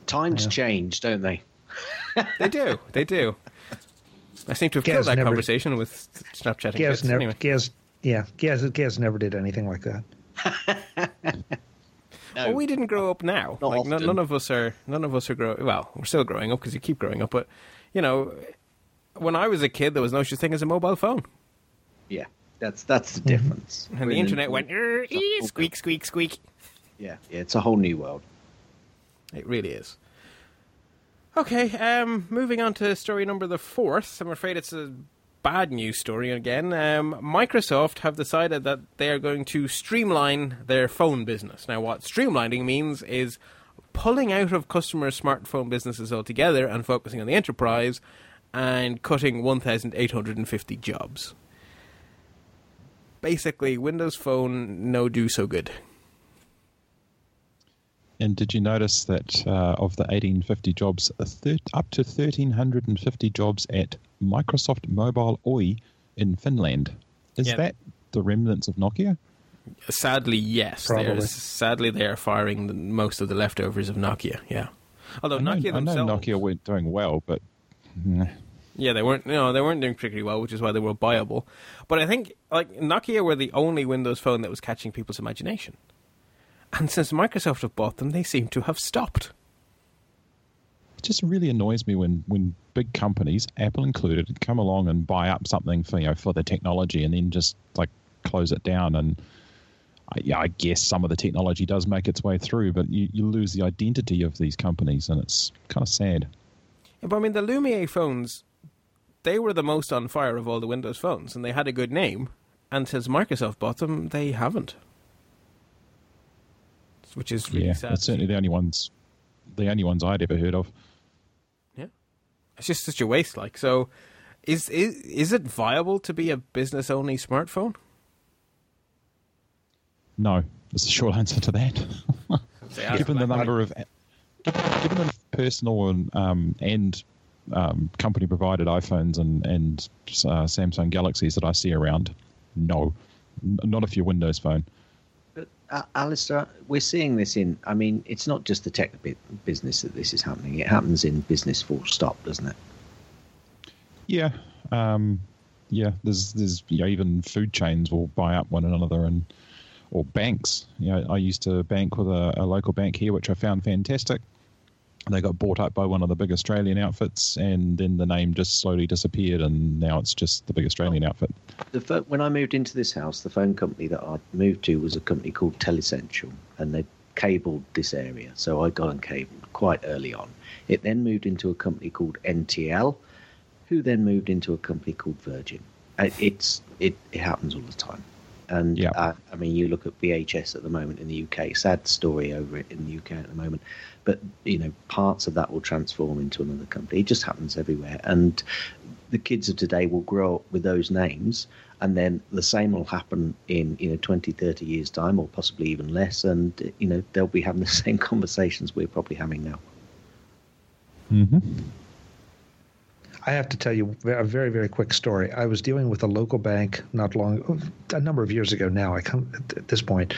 Times change, don't they? They do. They do. I seem to have Gaz killed that never- conversation with Snapchatting Gaz kids. never, Anyway. Gaz, yeah, Gaz, Gaz never did anything like that. Well, we didn't grow up now. Not like no, often. none of us are. None of us are growing. Well, we're still growing up because you keep growing up. But you know, when I was a kid, there was no such thing as a mobile phone, Yeah, that's that's the difference. and We're the in a- internet went "Er, ee, squeak, squeak, squeak. Yeah, yeah, it's a whole new world. It really is. Okay, um, moving on to story number the fourth. I'm afraid it's a bad news story again. Um, Microsoft have decided that they are going to streamline their phone business. Now, what streamlining means is pulling out of customer smartphone businesses altogether and focusing on the enterprise and cutting 1,850 jobs. Basically, Windows Phone no do so good. And did you notice that uh, of the 1850 jobs, a thir- up to 1,350 jobs at Microsoft Mobile Oy in Finland? Is Yeah. that the remnants of Nokia? Sadly, yes. Probably. They're, sadly, they are firing the, most of the leftovers of Nokia. Yeah. Although I know, Nokia I know themselves, Nokia weren't doing well, but mm, yeah, they weren't. No, they weren't doing particularly well, which is why they were buyable. But I think like Nokia were the only Windows phone that was catching people's imagination. And since Microsoft have bought them, they seem to have stopped. it just really annoys me when, when big companies, Apple included, come along and buy up something for you know for the technology and then just like close it down. And I, yeah, I guess some of the technology does make its way through, but you, you lose the identity of these companies, and it's kind of sad. Yeah, But I mean, the Lumia phones, they were the most on fire of all the Windows phones, and they had a good name. And since Microsoft bought them, they haven't. Which is really yeah, sad. that's certainly the only ones, the only ones I'd ever heard of. Yeah, it's just such a waste. Like, so is is is it viable to be a business only smartphone? No, is the short answer to that. given the number of given the personal and um, and um, company provided iPhones and and uh, Samsung Galaxies that I see around, no, N- not if you're Windows Phone. Uh, Allister, we're seeing this in. I mean, it's not just the tech business that this is happening. It happens in business full stop, doesn't it? Yeah, um, yeah. There's there's you know, even food chains will buy up one another and or banks. You know, I used to bank with a, a local bank here, which I found fantastic. They got bought up by one of the big Australian outfits, and then the name just slowly disappeared, and now it's just the big Australian outfit. The when I moved into this house, the phone company that I moved to was a company called Telessential, and they cabled this area. So I got on cable quite early on. It then moved into a company called NTL, who then moved into a company called Virgin. Uh, It's it, it happens all the time. And Yeah. uh, I mean, you look at BHS at the moment in the UK. Sad story over it in the UK at the moment, but you know, parts of that will transform into another company. It just happens everywhere, and the kids of today will grow up with those names and then the same will happen in you know 20 30 years time or possibly even less and you know they'll be having the same conversations we're probably having now Mm-hmm. I have to tell you a very, very quick story. I was dealing with a local bank not long, a number of years ago now. I come at this point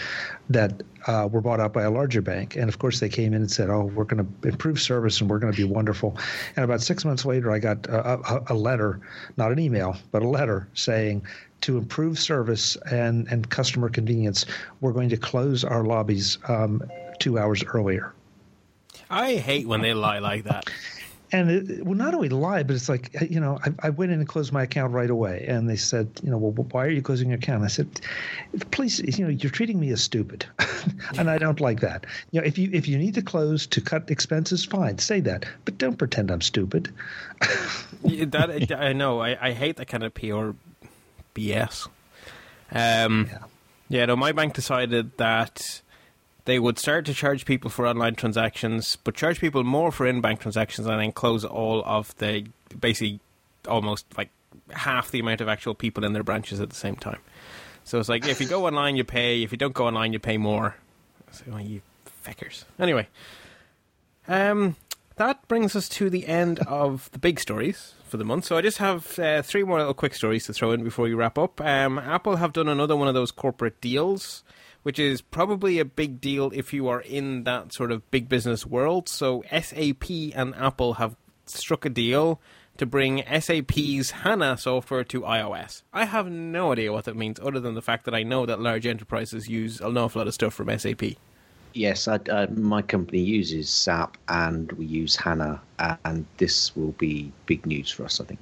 that uh, were bought out by a larger bank, and of course they came in and said, "Oh, we're going to improve service and we're going to be wonderful." And about six months later, I got a, a, a letter, not an email, but a letter saying. To improve service and, and customer convenience, we're going to close our lobbies um, two hours earlier. I hate when they lie like that. And it, well, not only lie, but it's like you know, I, I, went in and closed my account right away, and they said, you know, well, why are you closing your account? I said, please, you know, you're treating me as stupid, and I don't like that. You know, if you if you need to close to cut expenses, fine, say that, but don't pretend I'm stupid. that I know, I, I hate that kind of PR BS. Um, yeah. yeah, no, my bank decided that they would start to charge people for online transactions, but charge people more for in-bank transactions, and then close all of the basically almost like half the amount of actual people in their branches at the same time. So it's like if you go online, you pay. If you don't go online, you pay more. So well, you feckers. Anyway, um, that brings us to the end of the big stories for the month. So I just have uh, three more little quick stories to throw in before we wrap up. Um, Apple have done another one of those corporate deals which is probably a big deal if you are in that sort of big business world. So SAP and Apple have struck a deal to bring SAP's HANA software to iOS. I have no idea what that means, other than the fact that I know that large enterprises use an awful lot of stuff from SAP. Yes, I, uh, my company uses SAP and we use HANA, and this will be big news for us, I think.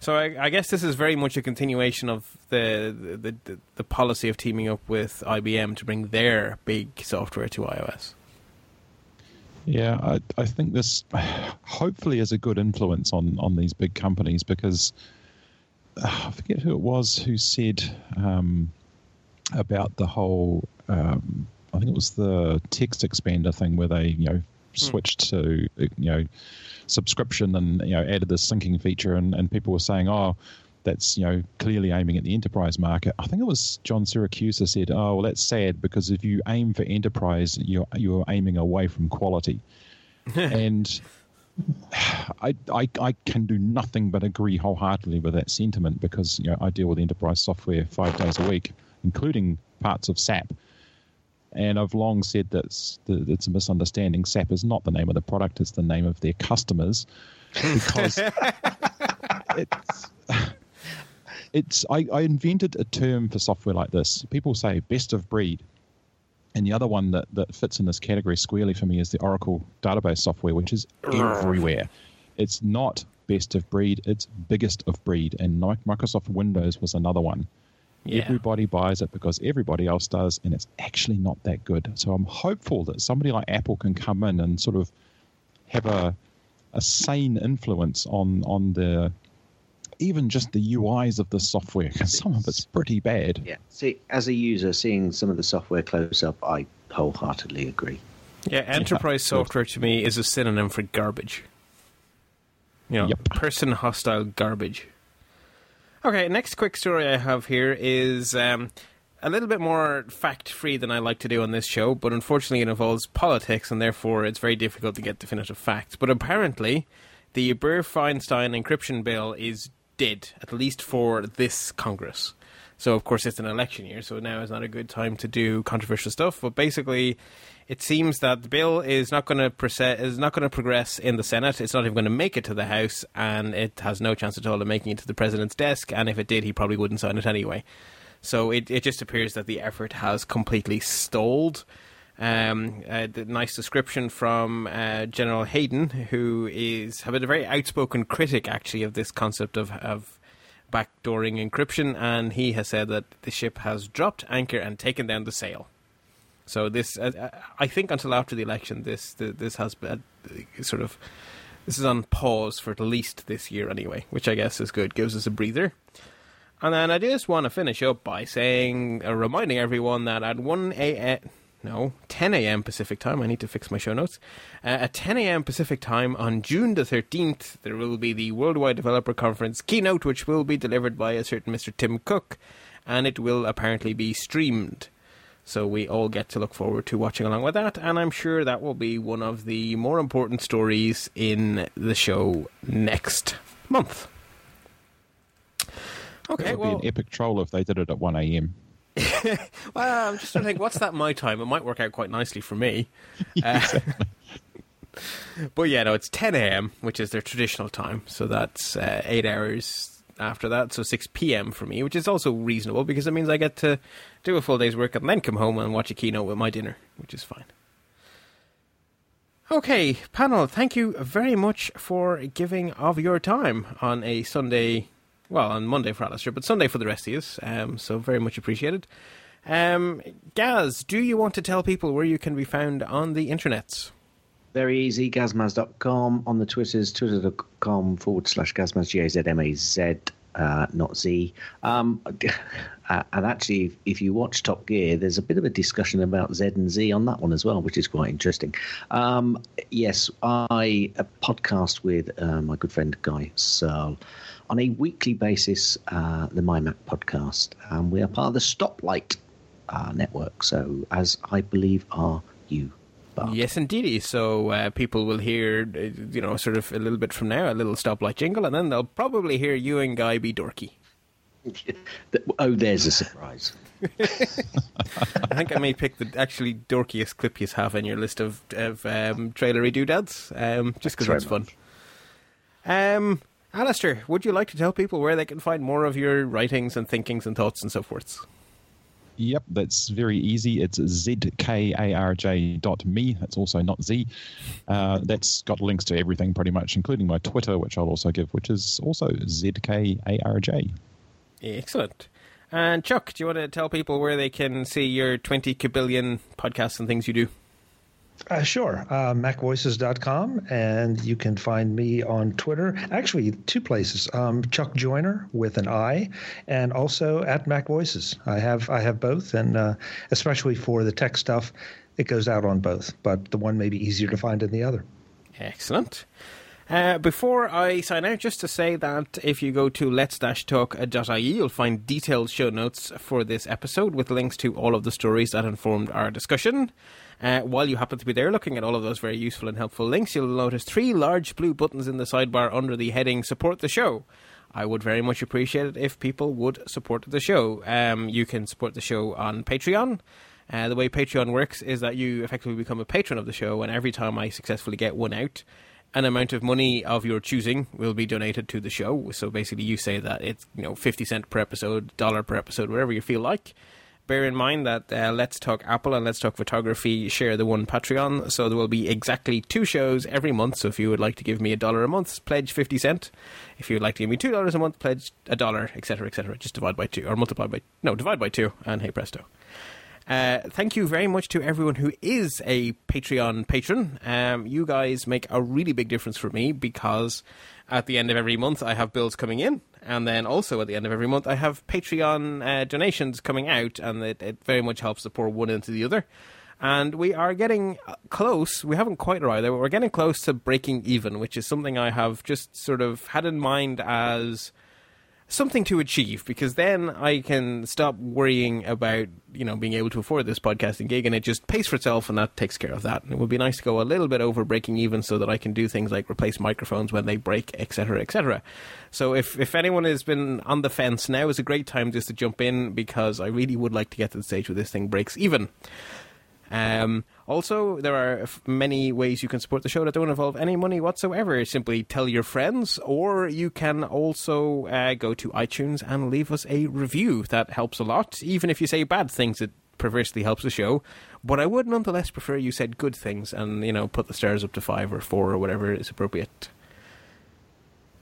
So I, I, guess this is very much a continuation of the, the, the the policy of teaming up with IBM to bring their big software to iOS. Yeah, I, I think this hopefully is a good influence on on these big companies because uh, I forget who it was who said um, about the whole. Um, I think it was the TextExpander thing where they you know. Hmm. switched to you know subscription and you know added this syncing feature, and, and people were saying, oh, that's you know clearly aiming at the enterprise market. I think it was John Siracusa said, "Oh, well, that's sad because if you aim for enterprise, you're you're aiming away from quality." and I, I I can do nothing but agree wholeheartedly with that sentiment because you know I deal with enterprise software five days a week, including parts of SAP. And I've long said that it's a misunderstanding. SAP is not the name of the product; it's the name of their customers. Because it's, it's I, I invented a term for software like this. People say best of breed, and the other one that, that fits in this category squarely for me is the Oracle database software, which is everywhere. It's not best of breed; it's biggest of breed. And Microsoft Windows was another one. Yeah. Everybody buys it because everybody else does, and it's actually not that good. So I'm hopeful that somebody like Apple can come in and sort of have a a sane influence on on the even just the UIs of the software because some of it's pretty bad. Yeah. See, as a user, seeing some of the software close up, I wholeheartedly agree. Yeah, enterprise yeah, software to me is a synonym for garbage. You know, yep. person hostile garbage. Okay, next quick story I have here is um, a little bit more fact free than I like to do on this show, but unfortunately it involves politics and therefore it's very difficult to get definitive facts. But apparently, the Burr Feinstein encryption bill is dead, at least for this Congress. So, of course, it's an election year, so now is not a good time to do controversial stuff. But basically, it seems that the bill is not going to is not going to progress in the Senate. It's not even going to make it to the House, and it has no chance at all of making it to the president's desk. And if it did, he probably wouldn't sign it anyway. So it it just appears that the effort has completely stalled. Um, uh, the nice description from uh, General Hayden, who is have been a very outspoken critic actually of this concept of of backdooring encryption, and he has said that the ship has dropped anchor and taken down the sail. So this, uh, uh, I think, until after the election, this this has been uh, sort of this is on pause for at least this year anyway, which I guess is good, gives us a breather. And then I just want to finish up by saying, uh, reminding everyone that at one a.m. No, 10 a.m. Pacific time. I need to fix my show notes. Uh, at 10 a.m. Pacific time on June the 13th, there will be the Worldwide Developer Conference keynote, which will be delivered by a certain Mr. Tim Cook, and it will apparently be streamed. So we all get to look forward to watching along with that, and I'm sure that will be one of the more important stories in the show next month. Okay, it would well, be an epic troll if they did it at 1 a.m. well, I'm just trying to think, what's that my time? It might work out quite nicely for me. Uh, but yeah, no, it's 10 a.m., which is their traditional time. So that's uh, eight hours after that, so 6 p.m. for me, which is also reasonable because it means I get to do a full day's work and then come home and watch a keynote with my dinner, which is fine. Okay, panel, thank you very much for giving of your time on a Sunday, well, on Monday for Allister, but Sunday for the rest of us. Um, so very much appreciated. Um, Gaz, do you want to tell people where you can be found on the internets? Very easy, gazmaz.com. On the Twitters, twitter.com forward slash gazmaz, G-A-Z-M-A-Z, uh, not Z. Um, uh, and actually, if, if, you watch Top Gear, there's a bit of a discussion about Z and Z on that one as well, which is quite interesting. Um, yes, I a podcast with uh, my good friend Guy Serle on a weekly basis, uh, the MyMac podcast. And we are part of the Stoplight uh, network. So, as I believe are you. Yes, indeed. So uh, people will hear, uh, you know, sort of a little bit from now, a little stoplight jingle, and then they'll probably hear you and Guy be dorky. oh, there's a surprise. I think I may pick the actually dorkiest clip you have in your list of, of um, trailery doodads, um, just because it's fun. Um, Allister, would you like to tell people where they can find more of your writings and thinkings and thoughts and so forth? Yep, that's very easy. It's zkarj.me. That's also not Z. Uh, that's got links to everything pretty much, including my Twitter, which I'll also give, which is also zkarj. Excellent. And Chuck, do you want to tell people where they can see your 20 kabillion podcasts and things you do? Uh, sure. Uh, MacVoices.com, and you can find me on Twitter. Actually, two places. Um, Chuck Joiner with an I, and also at MacVoices. I have I have both, and uh, especially for the tech stuff, it goes out on both. But the one may be easier to find than the other. Excellent. Uh, before I sign out, just to say that if you go to let's-talk.ie, you'll find detailed show notes for this episode with links to all of the stories that informed our discussion. Uh, while you happen to be there looking at all of those very useful and helpful links, you'll notice three large blue buttons in the sidebar under the heading Support the Show. I would very much appreciate it if people would support the show. Um, you can support the show on Patreon. Uh, the way Patreon works is that you effectively become a patron of the show, and every time I successfully get one out, an amount of money of your choosing will be donated to the show. So basically, you say that it's you know fifty cent per episode, dollar per episode, whatever you feel like bear in mind that uh, Let's Talk Apple and Let's Talk Photography share the one Patreon, so there will be exactly two shows every month. So if you would like to give me a dollar a month, pledge 50 cent. If you would like to give me two dollars a month, pledge a dollar, etc., etc. Just divide by two, or multiply by, no, divide by two, and hey presto. Uh, thank you very much to everyone who is a Patreon patron. Um, you guys make a really big difference for me because at the end of every month I have bills coming in, and then also at the end of every month I have Patreon uh, donations coming out, and it, it, very much helps to pour one into the other. And we are getting uh, close. We haven't quite arrived there, but we're getting close to breaking even, which is something I have just sort of had in mind as something to achieve because then I can stop worrying about you know being able to afford this podcasting gig and it just pays for itself and that takes care of that. And it would be nice to go a little bit over breaking even so that I can do things like replace microphones when they break, etc., etc. So if if anyone has been on the fence, now is a great time just to jump in because I really would like to get to the stage where this thing breaks even. Um, also, there are many ways you can support the show that don't involve any money whatsoever. Simply tell your friends, or you can also uh, go to iTunes and leave us a review. That helps a lot. Even if you say bad things, it perversely helps the show. But I would nonetheless prefer you said good things and, you know, put the stars up to five or four or whatever is appropriate.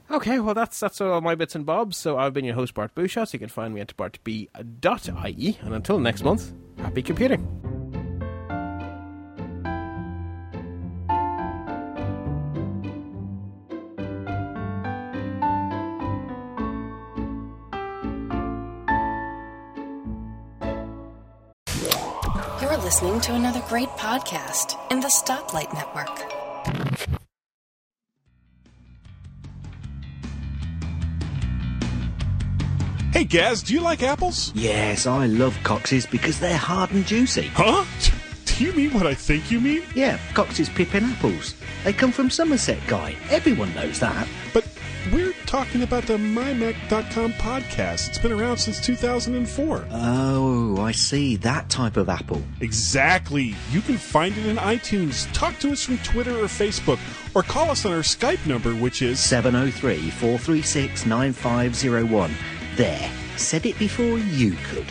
Okay, well that's that's all my bits and bobs. So I've been your host Bart Busschots. So you can find me at bartb.ie. And until next month, happy computing. Listening to another great podcast in the Stoplight Network. Hey, Gaz, do you like apples? Yes, I love Cox's because they're hard and juicy. Huh? Do you mean what I think you mean? Yeah, Cox's Pippin apples. They come from Somerset, Guy. Everyone knows that. But we're talking about the MyMac.com podcast. It's been around since 2004. Oh, I see. That type of apple. Exactly. You can find it in iTunes. Talk to us from Twitter or Facebook, or call us on our Skype number, which is 703 436 9501. There. Said it before you could.